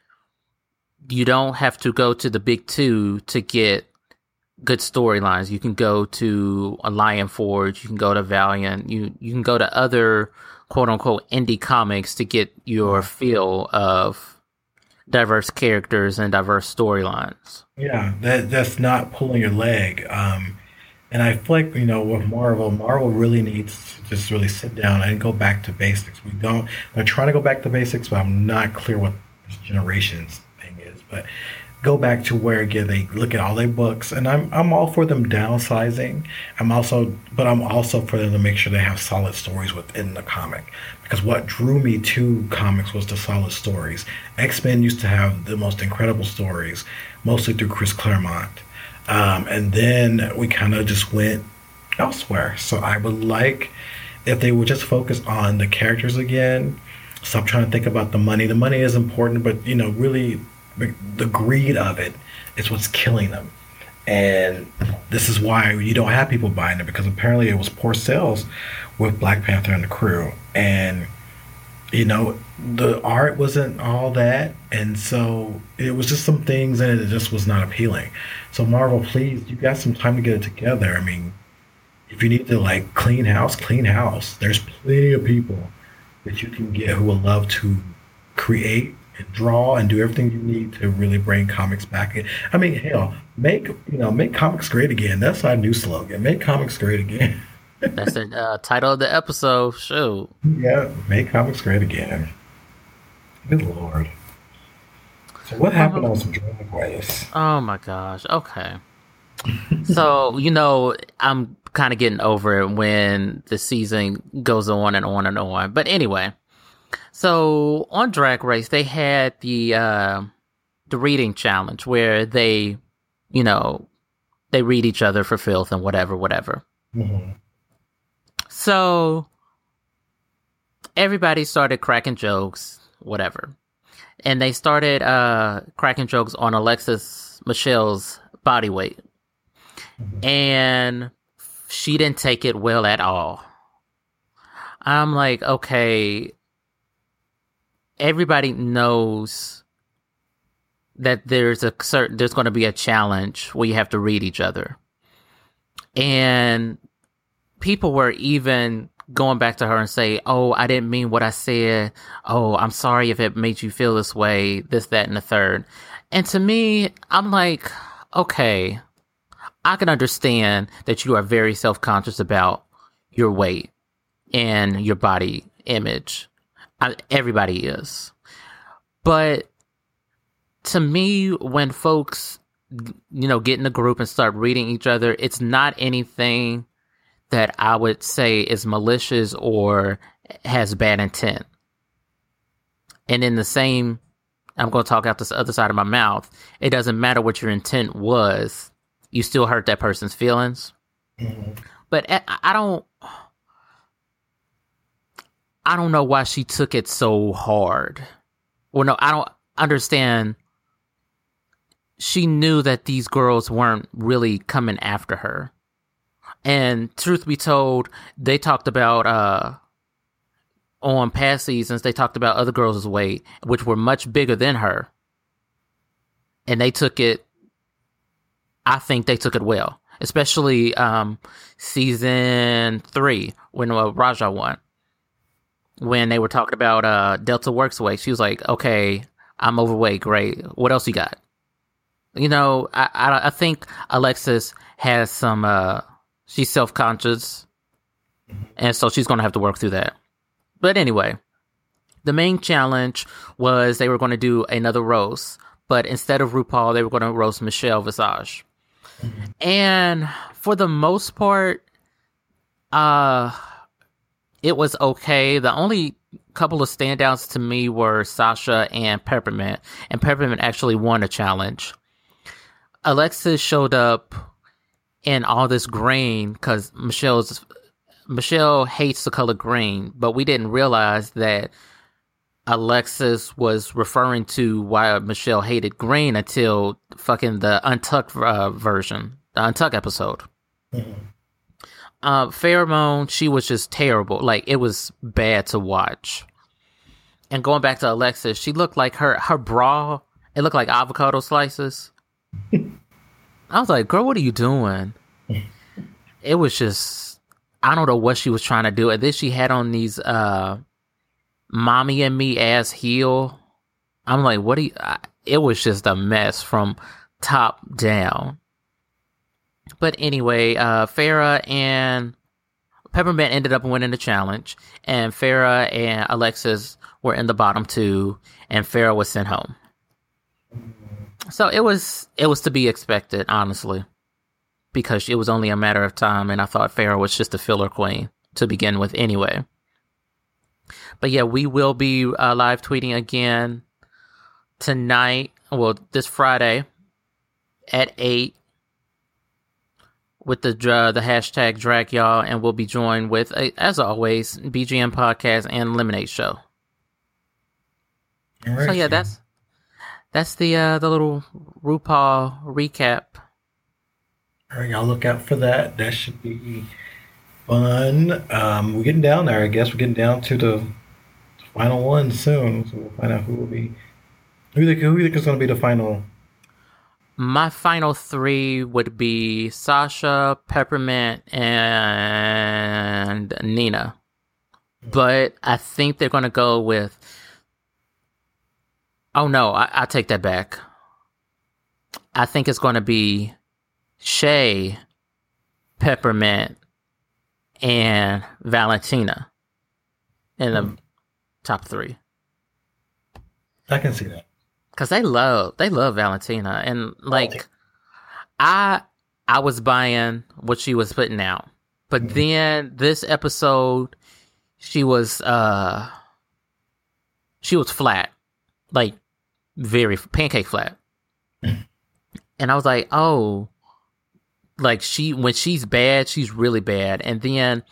you don't have to go to the big two to get good storylines you can go to a lion forge you can go to valiant you you can go to other quote unquote indie comics to get your feel of diverse characters and diverse storylines. Yeah, that that's not pulling your leg. Um, and I feel like you know with Marvel, Marvel really needs to just really sit down and go back to basics. We don't. They're trying to go back to basics, but I'm not clear what this generation's thing is. But go back to where again they look at all their books and I'm I'm all for them downsizing. I'm also but I'm also for them to make sure they have solid stories within the comic. Because what drew me to comics was the solid stories. X-Men used to have the most incredible stories, mostly through Chris Claremont. Um, and then we kind of just went elsewhere. So I would like if they would just focus on the characters again. Stop trying to think about the money. The money is important, but you know, really the greed of it is what's killing them. And this is why you don't have people buying it because apparently it was poor sales with Black Panther and the crew. And, you know, the art wasn't all that. And so it was just some things in it just was not appealing. So, Marvel, please, you got some time to get it together. I mean, if you need to like clean house, clean house. There's plenty of people that you can get who will love to create and draw and do everything you need to really bring comics back in. I mean, hell, make you know, make comics great again. That's our new slogan. Make comics great again. That's the uh, title of the episode. Shoot. Yeah, make comics great again. Good lord. So what happened on some Race? Oh my gosh. Okay. so you know, I'm kind of getting over it when the season goes on and on and on. But anyway, so on Drag Race, they had the uh, the reading challenge where they, you know, they read each other for filth and whatever, whatever. Mm-hmm. So everybody started cracking jokes, whatever. and they started uh, cracking jokes on Alexis Michelle's body weight, and she didn't take it well at all. I'm like, okay, everybody knows that there's a certain there's going to be a challenge where you have to read each other, and people were even going back to her and say, "Oh, I didn't mean what I said. Oh, I'm sorry if it made you feel this way. This, that, and the third. And to me, I'm like, okay, I can understand that you are very self conscious about your weight and your body image. I, everybody is. But to me, when folks, you know, get in a group and start reading each other, it's not anything that I would say is malicious or has bad intent. And in the same, I'm going to talk out this other side of my mouth. It doesn't matter what your intent was, you still hurt that person's feelings. Mm-hmm. But I, I don't, I don't know why she took it so hard. Well, no, I don't understand. She knew that these girls weren't really coming after her. And truth be told, they talked about uh on past seasons, they talked about other girls' weight, which were much bigger than her. And they took it I think they took it well. Especially um season three when uh, Raja won when they were talking about uh, Delta Work's weight, she was like, "Okay, I'm overweight. Great. What else you got?" You know, I I, I think Alexis has some. Uh, she's self conscious, and so she's going to have to work through that. But anyway, the main challenge was they were going to do another roast, but instead of RuPaul, they were going to roast Michelle Visage. And for the most part, uh it was okay. The only couple of standouts to me were Sasha and Peppermint, and Peppermint actually won a challenge. Alexis showed up in all this green because Michelle's Michelle hates the color green, but we didn't realize that Alexis was referring to why Michelle hated green until fucking the Untucked uh, version, the Untucked episode. Mm-hmm uh, Farrah Moan, she was just terrible. Like it was bad to watch. And going back to Alexis, she looked like her her bra. It looked like avocado slices. I was like, "Girl, what are you doing?" it was just I don't know what she was trying to do. And then she had on these uh, "mommy and me" ass heel. I'm like, "What do you?" I, it was just a mess from top down. But anyway, uh, Farrah and Peppermint ended up winning the challenge, and Farrah and Alexis were in the bottom two, and Farrah was sent home. So it was it was to be expected, honestly, because it was only a matter of time, and I thought Farrah was just a filler queen to begin with, anyway. But yeah, we will be uh, live tweeting again tonight. Well, this Friday at eight with the uh, the hashtag drag y'all, and we'll be joined with, uh, as always, BGM podcast and Lemonade Show. Right, so yeah, that's that's the uh, the little RuPaul recap. All right, y'all look out for that. That should be fun. Um, we're getting down there. I guess we're getting down to the final one soon. So we'll find out who will be who you think who is going to be the final my final three would be Sasha, Peppermint, and Nina. But I think they're going to go with. Oh no, I, I take that back. I think it's going to be Shea, Peppermint, and Valentina in the mm. top three. I can see that because they love they love Valentina and like I I was buying what she was putting out, but mm-hmm. then this episode she was uh she was flat, like very pancake flat, mm-hmm. and I was like, oh, like she when she's bad, she's really bad, and then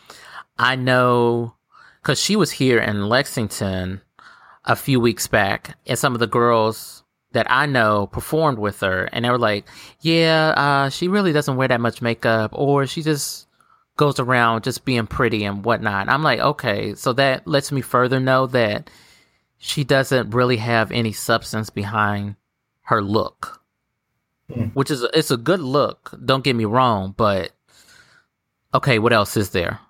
I know because she was here in Lexington a few weeks back, and some of the girls that I know performed with her, and they were like, "Yeah, uh, she really doesn't wear that much makeup, or she just goes around just being pretty and whatnot." I'm like, okay, so that lets me further know that she doesn't really have any substance behind her look, mm. which is it's a good look. Don't get me wrong, but okay, what else is there?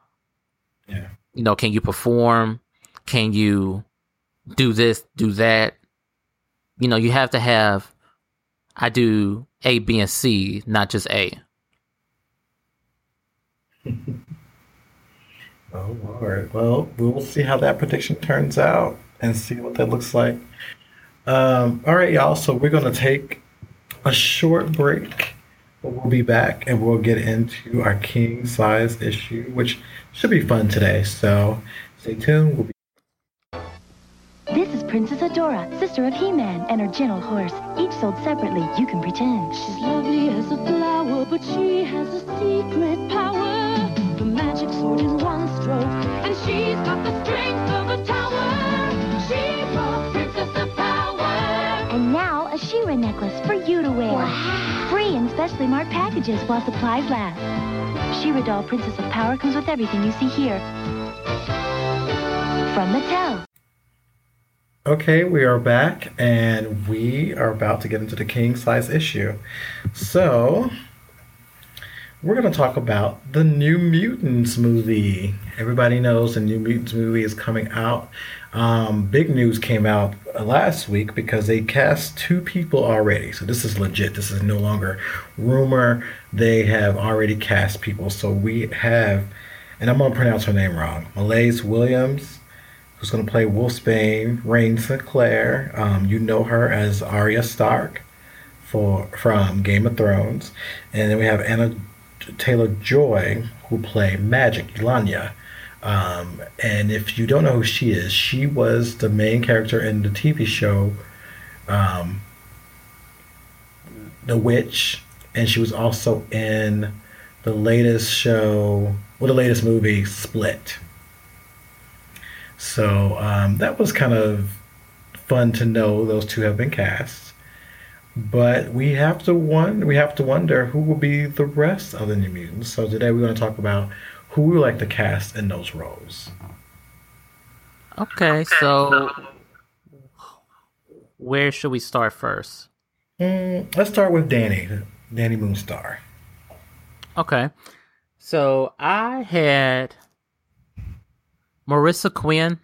Yeah, you know, can you perform? Can you do this, do that? You know, you have to have. I do A, B, and C, not just A. oh Lord. Well, we'll see how that prediction turns out and see what that looks like. Um, all right, y'all. So we're gonna take a short break, but we'll be back and we'll get into our king size issue, which should be fun today. So stay tuned. We'll be Princess Adora, sister of He-Man, and her gentle horse. Each sold separately, you can pretend. She's lovely as a flower, but she has a secret power. The magic sword in one stroke, and she's got the strength of a tower. She-Ra, Princess of Power. And now, a She-Ra necklace for you to wear. Wow. Free in specially marked packages while supplies last. She-Ra doll Princess of Power comes with everything you see here. From Mattel. Okay, we are back and we are about to get into the king size issue. So, we're going to talk about the New Mutants movie. Everybody knows the New Mutants movie is coming out. Um, big news came out last week because they cast two people already. So, this is legit. This is no longer rumor. They have already cast people. So, we have, and I'm going to pronounce her name wrong, Maisie Williams who's going to play Wolfsbane, Rahne Sinclair. Um, you know her as Arya Stark for from Game of Thrones, and then we have Anna Taylor Joy who play Magik Illyana. Um, and if you don't know who she is, she was the main character in the TV show um, The Witch, and she was also in the latest show, well, the latest movie, Split. So um, that was kind of fun to know those two have been cast. But we have to one we have to wonder who will be the rest of the New Mutants. So today we're going to talk about who we like to cast in those roles. Okay, so where should we start first? Mm, let's start with Danny, Danny Moonstar. Okay, so I had Marisa Quinn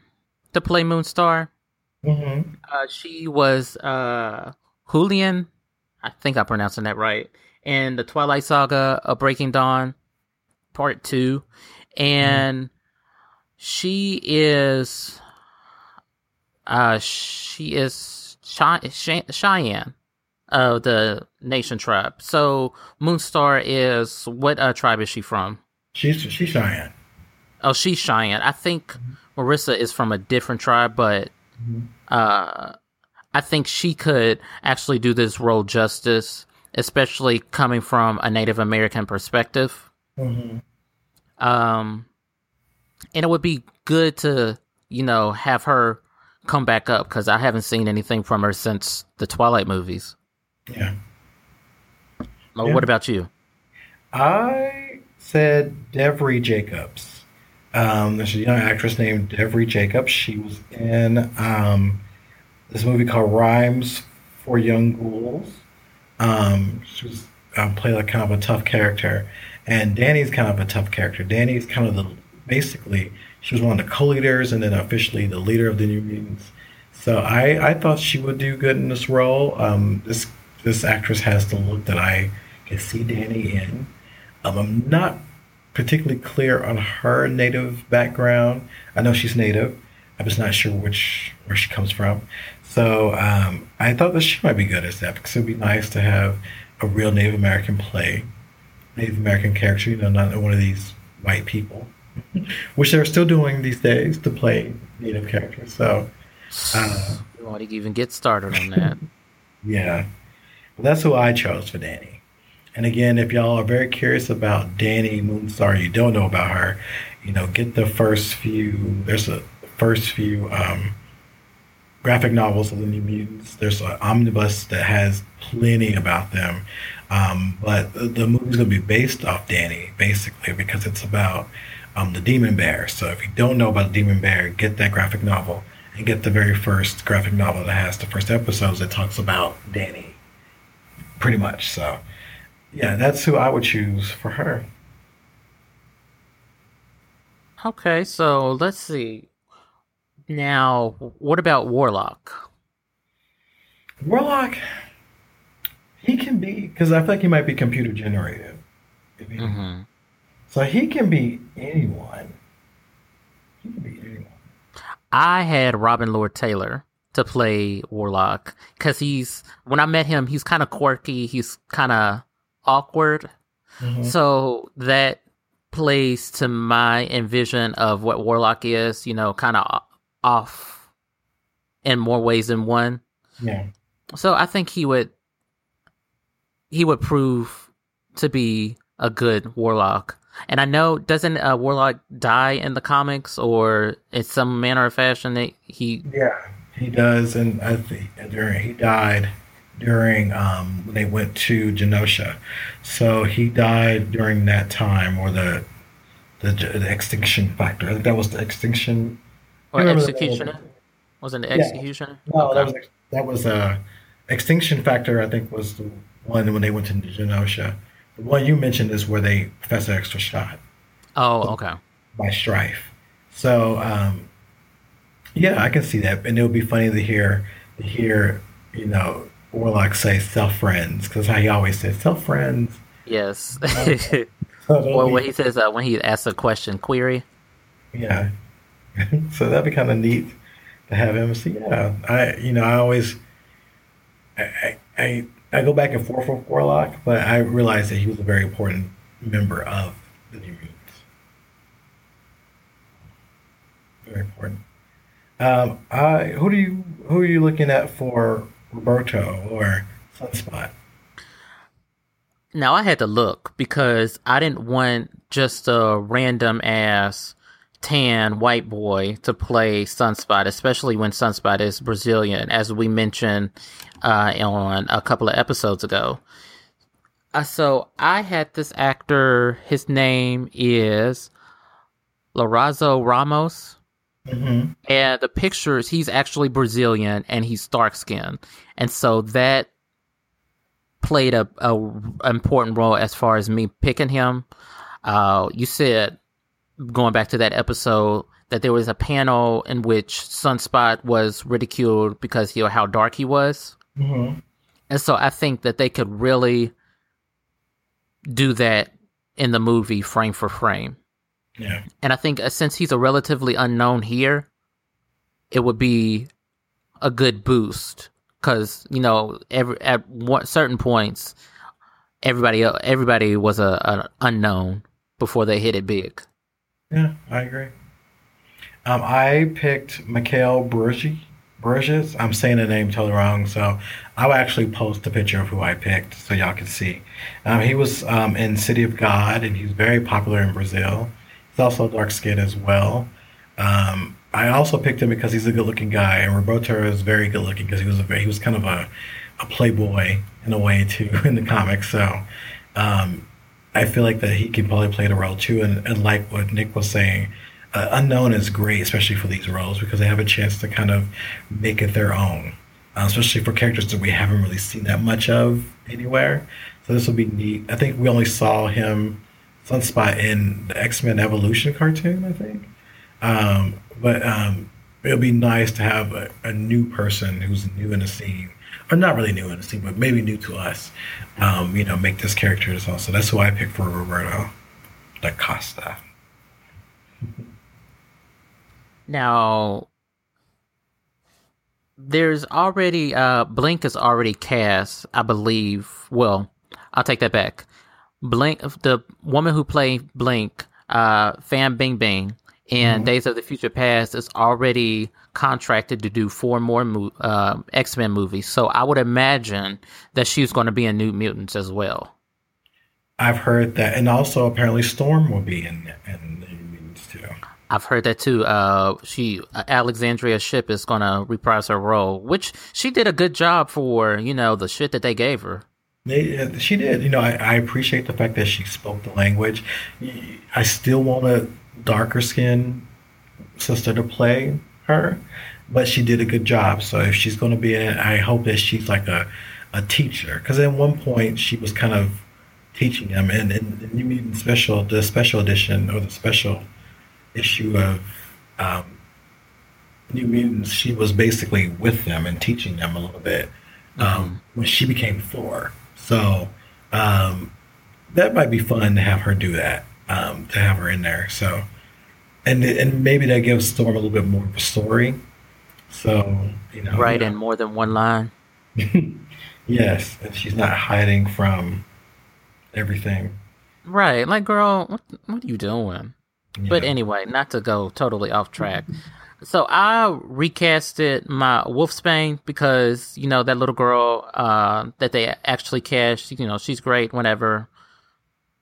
to play Moonstar. Mm-hmm. Uh, she was uh, Julian, I think I'm pronouncing that right, in the Twilight Saga of Breaking Dawn, Part 2. And mm-hmm. she is. Uh, she is Chey- Cheyenne of the Nation tribe. So Moonstar is what uh, tribe is she from? She's she's Cheyenne. Oh, she's Cheyenne. I think mm-hmm. Marisa is from a different tribe, but mm-hmm. uh, I think she could actually do this role justice, especially coming from a Native American perspective. Mm-hmm. Um, and it would be good to, you know, have her come back up because I haven't seen anything from her since the Twilight movies. Yeah. Well, yeah. What about you? I said Devery Jacobs. Um, there's a young actress named Devery Jacobs. She was in um, this movie called Rhymes for Young Ghouls. Um, she was um, played like kind of a tough character, and Danny's kind of a tough character. Danny's kind of the basically she was one of the co-leaders and then officially the leader of the New Mutants. So I, I thought she would do good in this role. Um, this this actress has the look that I can see Danny in. Um, I'm not particularly clear on her native background. I know she's native. I'm just not sure which where she comes from. So um, I thought that she might be good as that because it'd be nice to have a real Native American play, Native American character. You know, not one of these white people, which they're still doing these days to play Native characters. So uh, we want to even get started on that. yeah, well, that's who I chose for Danny. And again, if y'all are very curious about Danny Moonstar, you don't know about her, you know, get the first few. There's a first few um, graphic novels of the New Mutants. There's an omnibus that has plenty about them. Um, but the, the movie's going to be based off Danny, basically, because it's about um, the Demon Bear. So if you don't know about the Demon Bear, get that graphic novel and get the very first graphic novel that has the first episodes that talks about Danny, pretty much. So, yeah, that's who I would choose for her. Okay, so let's see. Now, what about Warlock? Warlock, he can be because I feel like he might be computer generated. If he- hmm So he can be anyone. He can be anyone. I had Robin Lord Taylor to play Warlock because he's when I met him, he's kind of quirky. He's kind of awkward. Mhm. So that plays to my envision of what Warlock is. You know, kind of off in more ways than one. Yeah. So I think he would he would prove to be a good warlock. And I know doesn't uh, warlock die in the comics or in some manner of fashion that he Yeah, he does, and I think during he died during um when they went to Genosha, so he died during that time or the the, the extinction factor. I think that was the extinction. or executioner wasn't it Yeah. executioner? No, that was that was uh, extinction factor. I think was the one when they went to Genosha. The one you mentioned is where they Professor X was shot. oh okay. by Strife. So um, yeah, I can see that, and it would be funny to hear to hear you know Warlock say self friends because how he always says self friends. Yes. So that'll or be- when he says uh, when he asks a question query. yeah, so that'd be kind of neat to have him. So yeah, I you know I always I I, I, I go back and forth with Warlock, but I realized that he was a very important member of the New Mutants. Very important. Um, I who do you who are you looking at for Roberto or Sunspot? Now I had to look because I didn't want just a random ass tan white boy to play Sunspot, especially when Sunspot is Brazilian, as we mentioned uh, on a couple of episodes ago. Uh, so I had this actor. His name is Lorazzo Ramos. Mm-hmm. And the pictures, he's actually Brazilian and he's dark skinned. And so that played a, a important role as far as me picking him. Uh, you said, going back to that episode, that there was a panel in which Sunspot was ridiculed because of how dark he was. Mm-hmm. And so I think that they could really do that in the movie frame for frame. Yeah. And I think uh, since he's a relatively unknown here, it would be a good boost because you know every at one, certain points, everybody everybody was a an unknown before they hit it big. Yeah, I agree. Um, I picked Mikhail Burgi. Burgess. I'm saying the name totally wrong, so I'll actually post a picture of who I picked so y'all can see. Um, he was um, in City of God, and he's very popular in Brazil. He's also dark skinned as well. Um, I also picked him because he's a good looking guy, and Roberto is very good looking because he was a he was kind of a, a playboy in a way too in the comics. So um, I feel like that he can probably play the role too. And, and like what Nick was saying, uh, unknown is great, especially for these roles because they have a chance to kind of make it their own, uh, especially for characters that we haven't really seen that much of anywhere. So this will be neat. I think we only saw him Sunspot in the X Men Evolution cartoon, I think. Um, but um, it'll be nice to have a, a new person who's new in the scene, or not really new in the scene, but maybe new to us. Um, you know, make this character as well. So that's who I picked for Roberto da Costa. Now, there's already uh Blink is already cast, I believe. Well, I'll take that back. Blink, the woman who played Blink, uh, Fan Bing Bing, in Days of the Future Past is already contracted to do four more mo- uh, X Men movies. So I would imagine that she's going to be in New Mutants as well. I've heard that, and also apparently Storm will be in in New Mutants too. I've heard that too. Uh, she uh, Alexandria Shipp is gonna reprise her role, which she did a good job for. You know the shit that they gave her. They, uh, she did. You know, I, I appreciate the fact that she spoke the language. I still want a darker skinned sister to play her, but she did a good job. So if she's going to be in it, I hope that she's like a, a teacher. Because at one point she was kind of teaching them, and in, New Mutant Special, the special edition or the special issue of um, New Mutants, she was basically with them and teaching them a little bit um, mm-hmm. when she became Thor. So um, that might be fun to have her do that, um, to have her in there. So, and and maybe that gives Storm a little bit more of a story. So you know, right, and more than one line. yes, and she's not hiding from everything. Right, like girl, what what are you doing? Yeah. But anyway, not to go totally off track. So I recasted my Wolfsbane because you know that little girl uh, that they actually cast. You know she's great, whatever.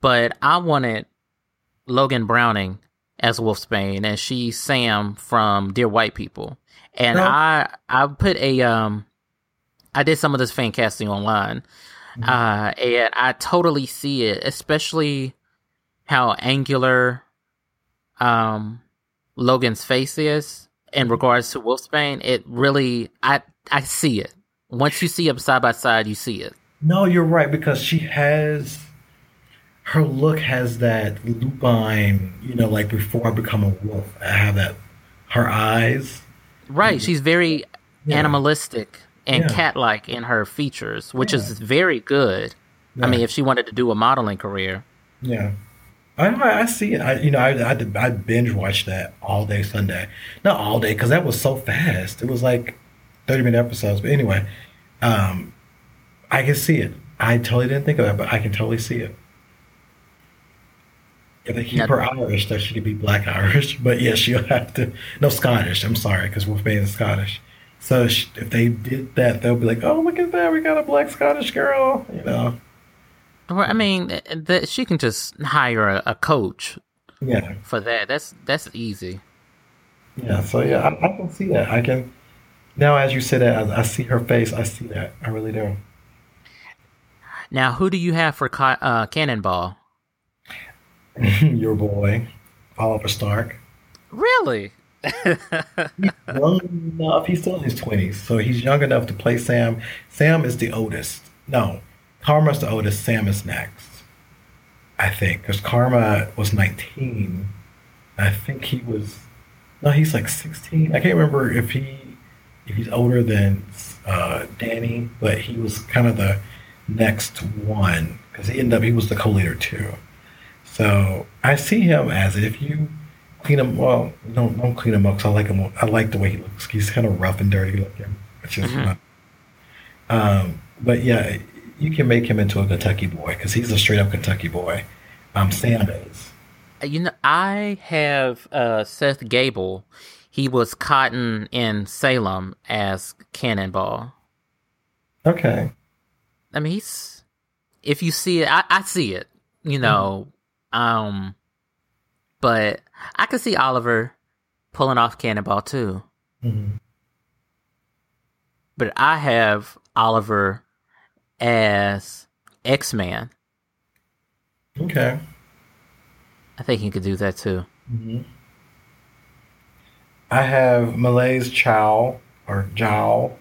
But I wanted Logan Browning as Wolfsbane, and she's Sam from Dear White People. And no. I I put a um I did some of this fan casting online, mm-hmm. uh, and I totally see it, especially how angular um Logan's face is in regards to Wolfsbane, it really I I see it. Once you see them side by side, you see it. No, you're right because she has her look has that lupine, you know, like before I become a wolf. I have that her eyes. Right, she's very yeah. animalistic and yeah. cat-like in her features, which yeah. is very good. I mean, if she wanted to do a modeling career. Yeah. I, I see it. I, you know, I, I, I binge watched that all day Sunday. Not all day, because that was so fast. It was like 30 minute episodes. But anyway, um, I can see it. I totally didn't think of that, but I can totally see it. If they keep her Irish, that she could be black Irish. But yes, she'll have to. No, Scottish. I'm sorry, because Wolfsbane is Scottish. So if they did that, they'll be like, oh, look at that. We got a black Scottish girl. You know. I mean, that she can just hire a, a, coach. Yeah. For that, that's that's easy. Yeah. So yeah, I, I can see that. I can. Now, as you say that, I, I, see her face. I see that. I really do. Now, who do you have for uh, Cannonball? Your boy, Oliver Stark. Really? young enough. He's still in his twenties, so he's young enough to play Sam. Sam is the oldest. No, Karma's the oldest. Sam is next. I think because Karma was 19. I think he was. No, he's like 16. I can't remember if he if he's older than uh, Danny, but he was kind of the next one because he ended up he was the co-leader too. So I see him as if you clean him well, don't don't clean him up because I like him. I like the way he looks. He's kind of rough and dirty looking, which is mm-hmm. Um, but yeah, you can make him into a Kentucky boy because he's a straight up Kentucky boy. Um, Sam is. You know, I have uh, Seth Gabel. He was Cotton in Salem as Cannonball. Okay. I mean, he's. If you see it, I, I see it. You know, mm-hmm. um, but I could see Oliver pulling off Cannonball too. Mm-hmm. But I have Oliver as X Man. Okay. I think he could do that too. Mm-hmm. I have Malay's Chow or Zhao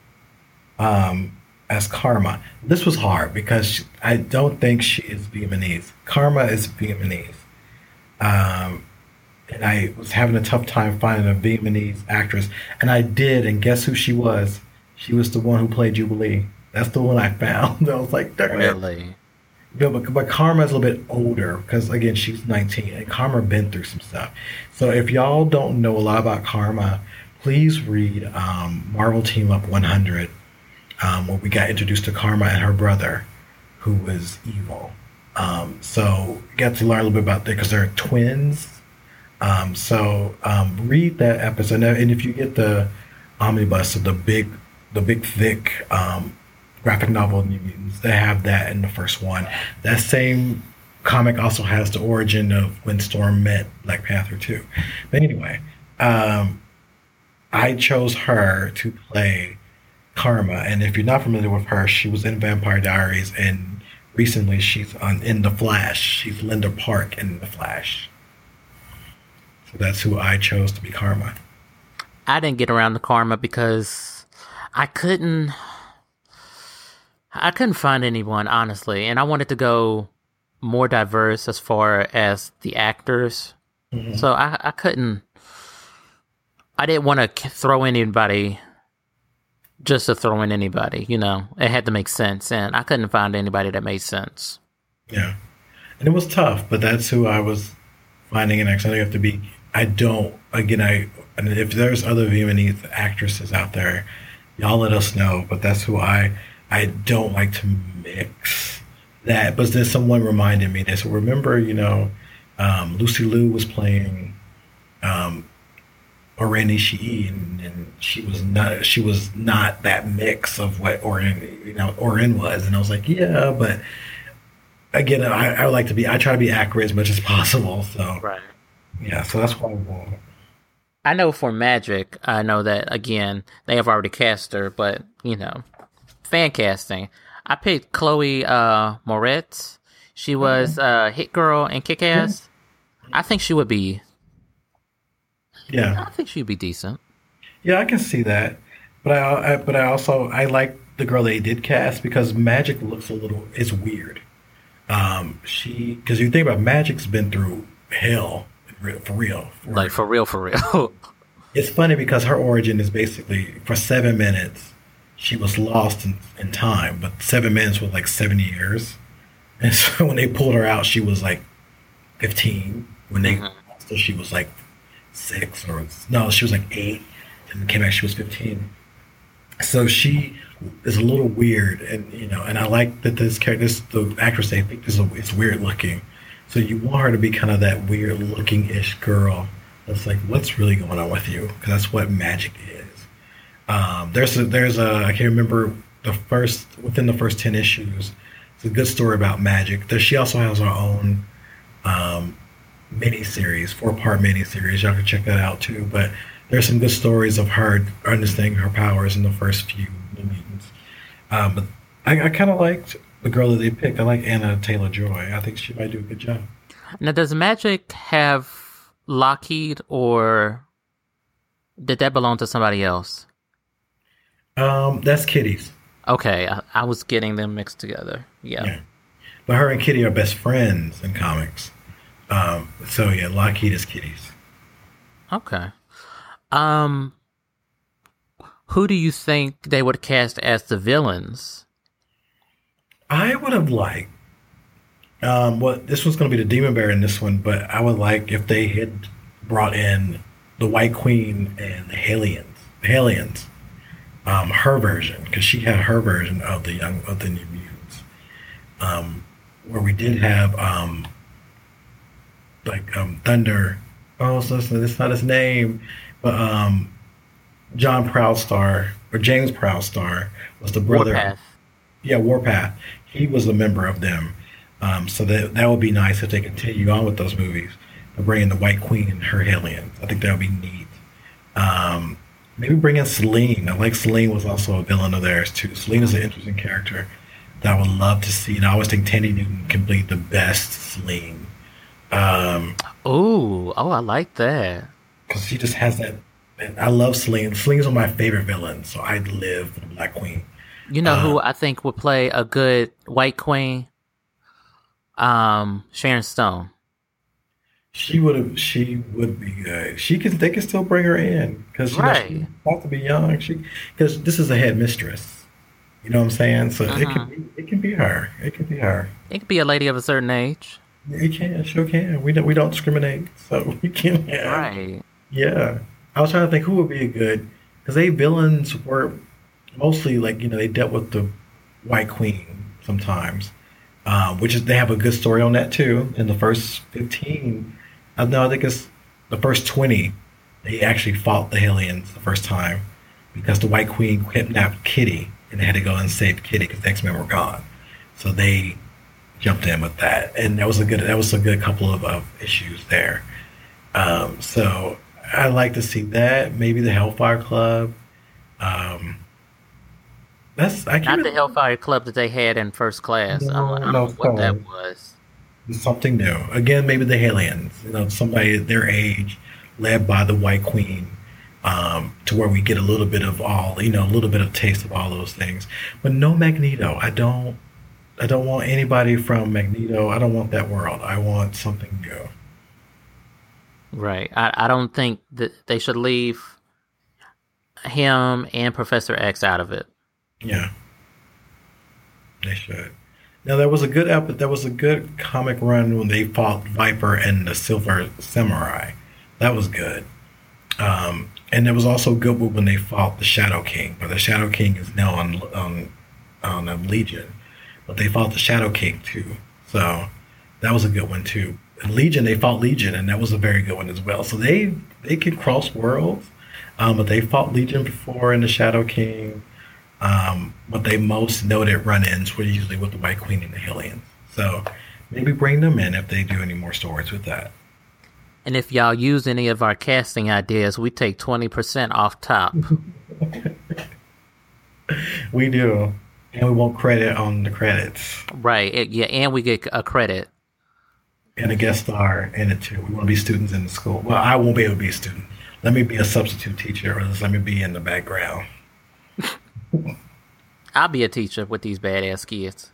um, as Karma. This was hard because she, I don't think she is Vietnamese. Karma is Vietnamese. Um, and I was having a tough time finding a Vietnamese actress. And I did, and guess who she was? She was the one who played Jubilee. That's the one I found. I was like, darn really? Yeah, but, but Karma's a little bit older because again she's 19 and Karma been through some stuff. So if y'all don't know a lot about Karma, please read um, Marvel Team Up 100, um, where we got introduced to Karma and her brother, who was evil. Um, so got to learn a little bit about that because they're twins. Um, so um, read that episode, and if you get the omnibus of the big, the big thick um, graphic novel New Mutants. They have that in the first one. That same comic also has the origin of when Storm met Black Panther too. But anyway, um, I chose her to play Karma, and if you're not familiar with her, she was in Vampire Diaries, and recently she's on in The Flash. She's Linda Park in The Flash. So that's who I chose to be Karma. I didn't get around to Karma because I couldn't. I couldn't find anyone honestly, and I wanted to go more diverse as far as the actors. Mm-hmm. So I, I couldn't. I didn't want to throw anybody just to throw in anybody. You know, it had to make sense, and I couldn't find anybody that made sense. Yeah. And it was tough, but that's who I was finding an accent. I have to be. I don't. Again, I. And if there's other Vietnamese actresses out there, y'all let us know. But that's who I. I don't like to mix that. But then someone reminded me this. Remember, you know, um, Lucy Liu was playing um, O-Ren Ishii, and, and she was not. She was not that mix of what O-Ren, you know, O-Ren was. And I was like, yeah, but again, I, I would like to be. I try to be accurate as much as possible. So Right. yeah, so that's why I want. I know for Magik, I know that again they have already cast her, but you know, fan casting. I picked Chloe uh, Moretz. She was uh, Hit Girl and Kick Ass. I think she would be. Yeah, I think she'd be decent. yeah, I can see that. But I, I but I also I like the girl they did cast because Magik looks a little. It's weird. Um, she because you think about Magik's been through hell for real. For real. Like for real, for real. It's funny because her origin is basically for seven minutes, she was lost in, in time, but seven minutes was like 70 years. And so when they pulled her out, she was like 15. When they, mm-hmm. so she was like six or no, she was like eight. And came back, she was 15. So she is a little weird, and you know, and I like that this character, this the actress they think is a, it's weird looking. So you want her to be kind of that weird looking ish girl. That's like, what's really going on with you? Because that's what Magik is. Um, there's a, there's a I can't remember the first within the first ten issues. It's a good story about Magik. There, she also has her own um, mini series, four part mini series. Y'all can check that out too. But there's some good stories of her understanding her powers in the first few Mutants. Um, but I, I kind of liked the girl that they picked. I like Anya Taylor-Joy. I think she might do a good job. now, does Magik have Lockheed, or did that belong to somebody else? Um, that's Kitty's. Okay, I, I was getting them mixed together. Yeah. Yeah. But her and Kitty are best friends in comics. Um, so yeah, Lockheed is Kitty's. Okay. Um, who do you think they would cast as the villains? I would have liked. Um, well, this was going to be the Demon Bear in this one, but I would like if they had brought in the White Queen and the Hellions. The Hellions, um, her version, because she had her version of the young of the New Mutants, um, where we did have um, like um, Thunder. Oh, so it's, it's not his name, but um, John Proudstar or James Proudstar was the brother. Warpath. Yeah, Warpath. He was a member of them. Um, so that that would be nice if they continue on with those movies. And bring the White Queen and her Hellions. I think that would be neat. Um, maybe bring in Selene. I like Selene was also a villain of theirs too. Selene is an interesting character that I would love to see. And I always think Thandie Newton can be the best Selene. Um, Ooh, oh, I like that. because she just has that. And I love Selene. Selene's one of my favorite villains, so I'd live for the Black Queen. You know who Uh-huh. I think would play a good White Queen? Um, Sharon Stone. She would have. She would be good. She can. They can still bring her in because right. you about to be young. She because this is a headmistress. You know what I'm saying? So uh-huh. it can. Be, it can be her. It can be her. It could be a lady of a certain age. It can. Sure can. We don't. We don't discriminate. So we can. Yeah. Right. Yeah. I was trying to think who would be good because they villains were mostly like you know they dealt with the White Queen sometimes. Uh, which is they have a good story on that too in the first 15 uh, no, I think it's the first 20. They actually fought the Hellions the first time because the White Queen kidnapped Kitty and they had to go and save Kitty because the X Men were gone. So they jumped in with that, and that was a good that was a good couple of, of issues there. Um, so I like to see that. Maybe the Hellfire Club. Um, that's I not the Hellfire Club that they had in first class. No, I don't, no know what that was something new. Again, maybe the Hellions. You know, somebody their age, led by the White Queen, um, to where we get a little bit of all. You know, a little bit of taste of all those things. But no Magneto. I don't. I don't want anybody from Magneto. I don't want that world. I want something new. Right. I, I don't think that they should leave him and Professor X out of it. Yeah, they should. Now there was a good ep- there was a good comic run when they fought Viper and the Silver Samurai. That was good. Um, and it was also good when they fought the Shadow King, but the Shadow King is now on on on Legion, but they fought the Shadow King too. So that was a good one too. And Legion, they fought Legion, and that was a very good one as well. So they they could cross worlds, um, but they fought Legion before in the Shadow King. Um, but they most noted run-ins were usually with the White Queen and the Hellions. So maybe bring them in if they do any more stories with that. And if y'all use any of our casting ideas, we take 20% off top. We do, and we want credit on the credits right. It, yeah, and we get a credit. and a guest star in it too. We want to be students in the school. Well, I won't be able to be a student. Let me be a substitute teacher, or let me be in the background. I'll be a teacher with these badass kids.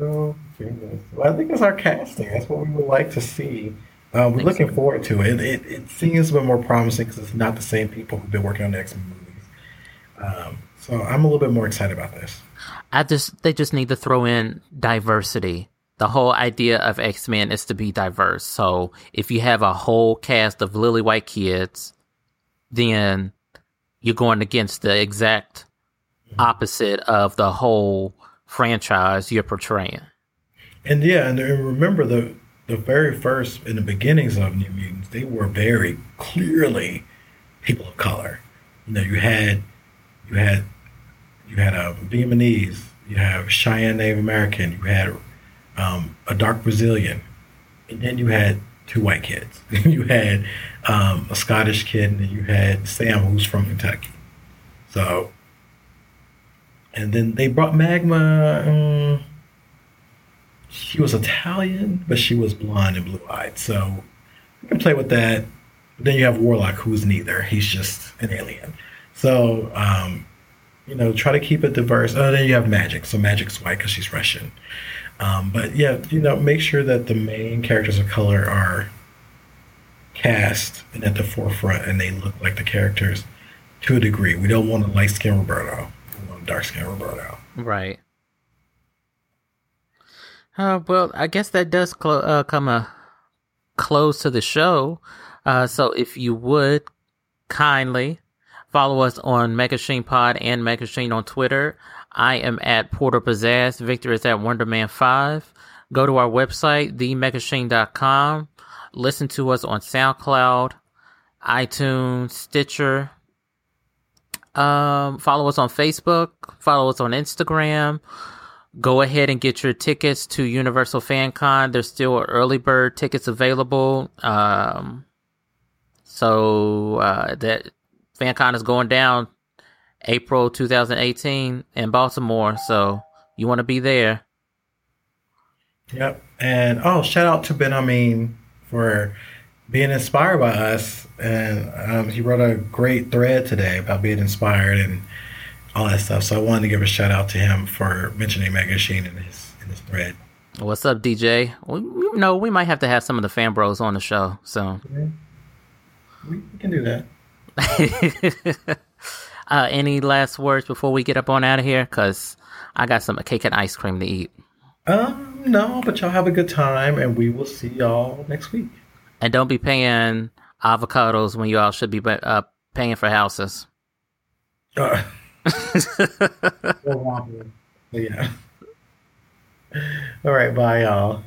Oh goodness! Well, I think it's our casting. That's what we would like to see. Uh, we're looking forward to it. It, it seems a bit more promising because it's not the same people who've been working on the X Men movies. Um, so I'm a little bit more excited about this. I just they just need to throw in diversity. The whole idea of X Men is to be diverse. So if you have a whole cast of lily white kids, then you're going against the exact opposite of the whole franchise you're portraying. And yeah, and, remember the the very first in the beginnings of New Mutants, they were very clearly people of color. You know, you had you had you had a Vietnamese, you have Cheyenne Native American, you had um, a dark Brazilian, and then you had two white kids. you had um, a Scottish kid, and you had Sam, who's from Kentucky. So, and then they brought Magma. Um, she was Italian, but she was blonde and blue eyed. So you can play with that. Then you have Warlock, who's neither. He's just an alien. So, um, you know, try to keep it diverse. Oh, then you have Magik. So Magik's white because she's Russian. Um, but yeah, you know, make sure that the main characters of color are cast and at the forefront and they look like the characters to a degree. We don't want a light skinned Roberto. We want a dark skinned Roberto. Right. Uh, well, I guess that does uh, come a close to the show. Uh, so if you would kindly follow us on Megashine Pod and Megashine on Twitter. I am at Porter Pizzazz. Victor is at Wonderman5. Go to our website, themegashine.com. Listen to us on SoundCloud, iTunes, Stitcher. Um, follow us on Facebook. Follow us on Instagram. Go ahead and get your tickets to Universal Fan Con. There's still early bird tickets available. Um, so uh, that FanCon is going down April 2018 in Baltimore. So you want to be there. Yep. And oh, shout out to Ben Amin for being inspired by us. And um, he wrote a great thread today about being inspired and all that stuff. So I wanted to give a shout out to him for mentioning Megashine in his in his thread. What's up, DJ? We, you know, we might have to have some of the fan bros on the show. So, We, we can do that. uh, any last words before we get up on out of here? Because I got some cake and ice cream to eat. Um, no, but y'all have a good time, and we will see y'all next week. And don't be paying avocados when you all should be uh, paying for houses. Uh, yeah. All right, bye, y'all.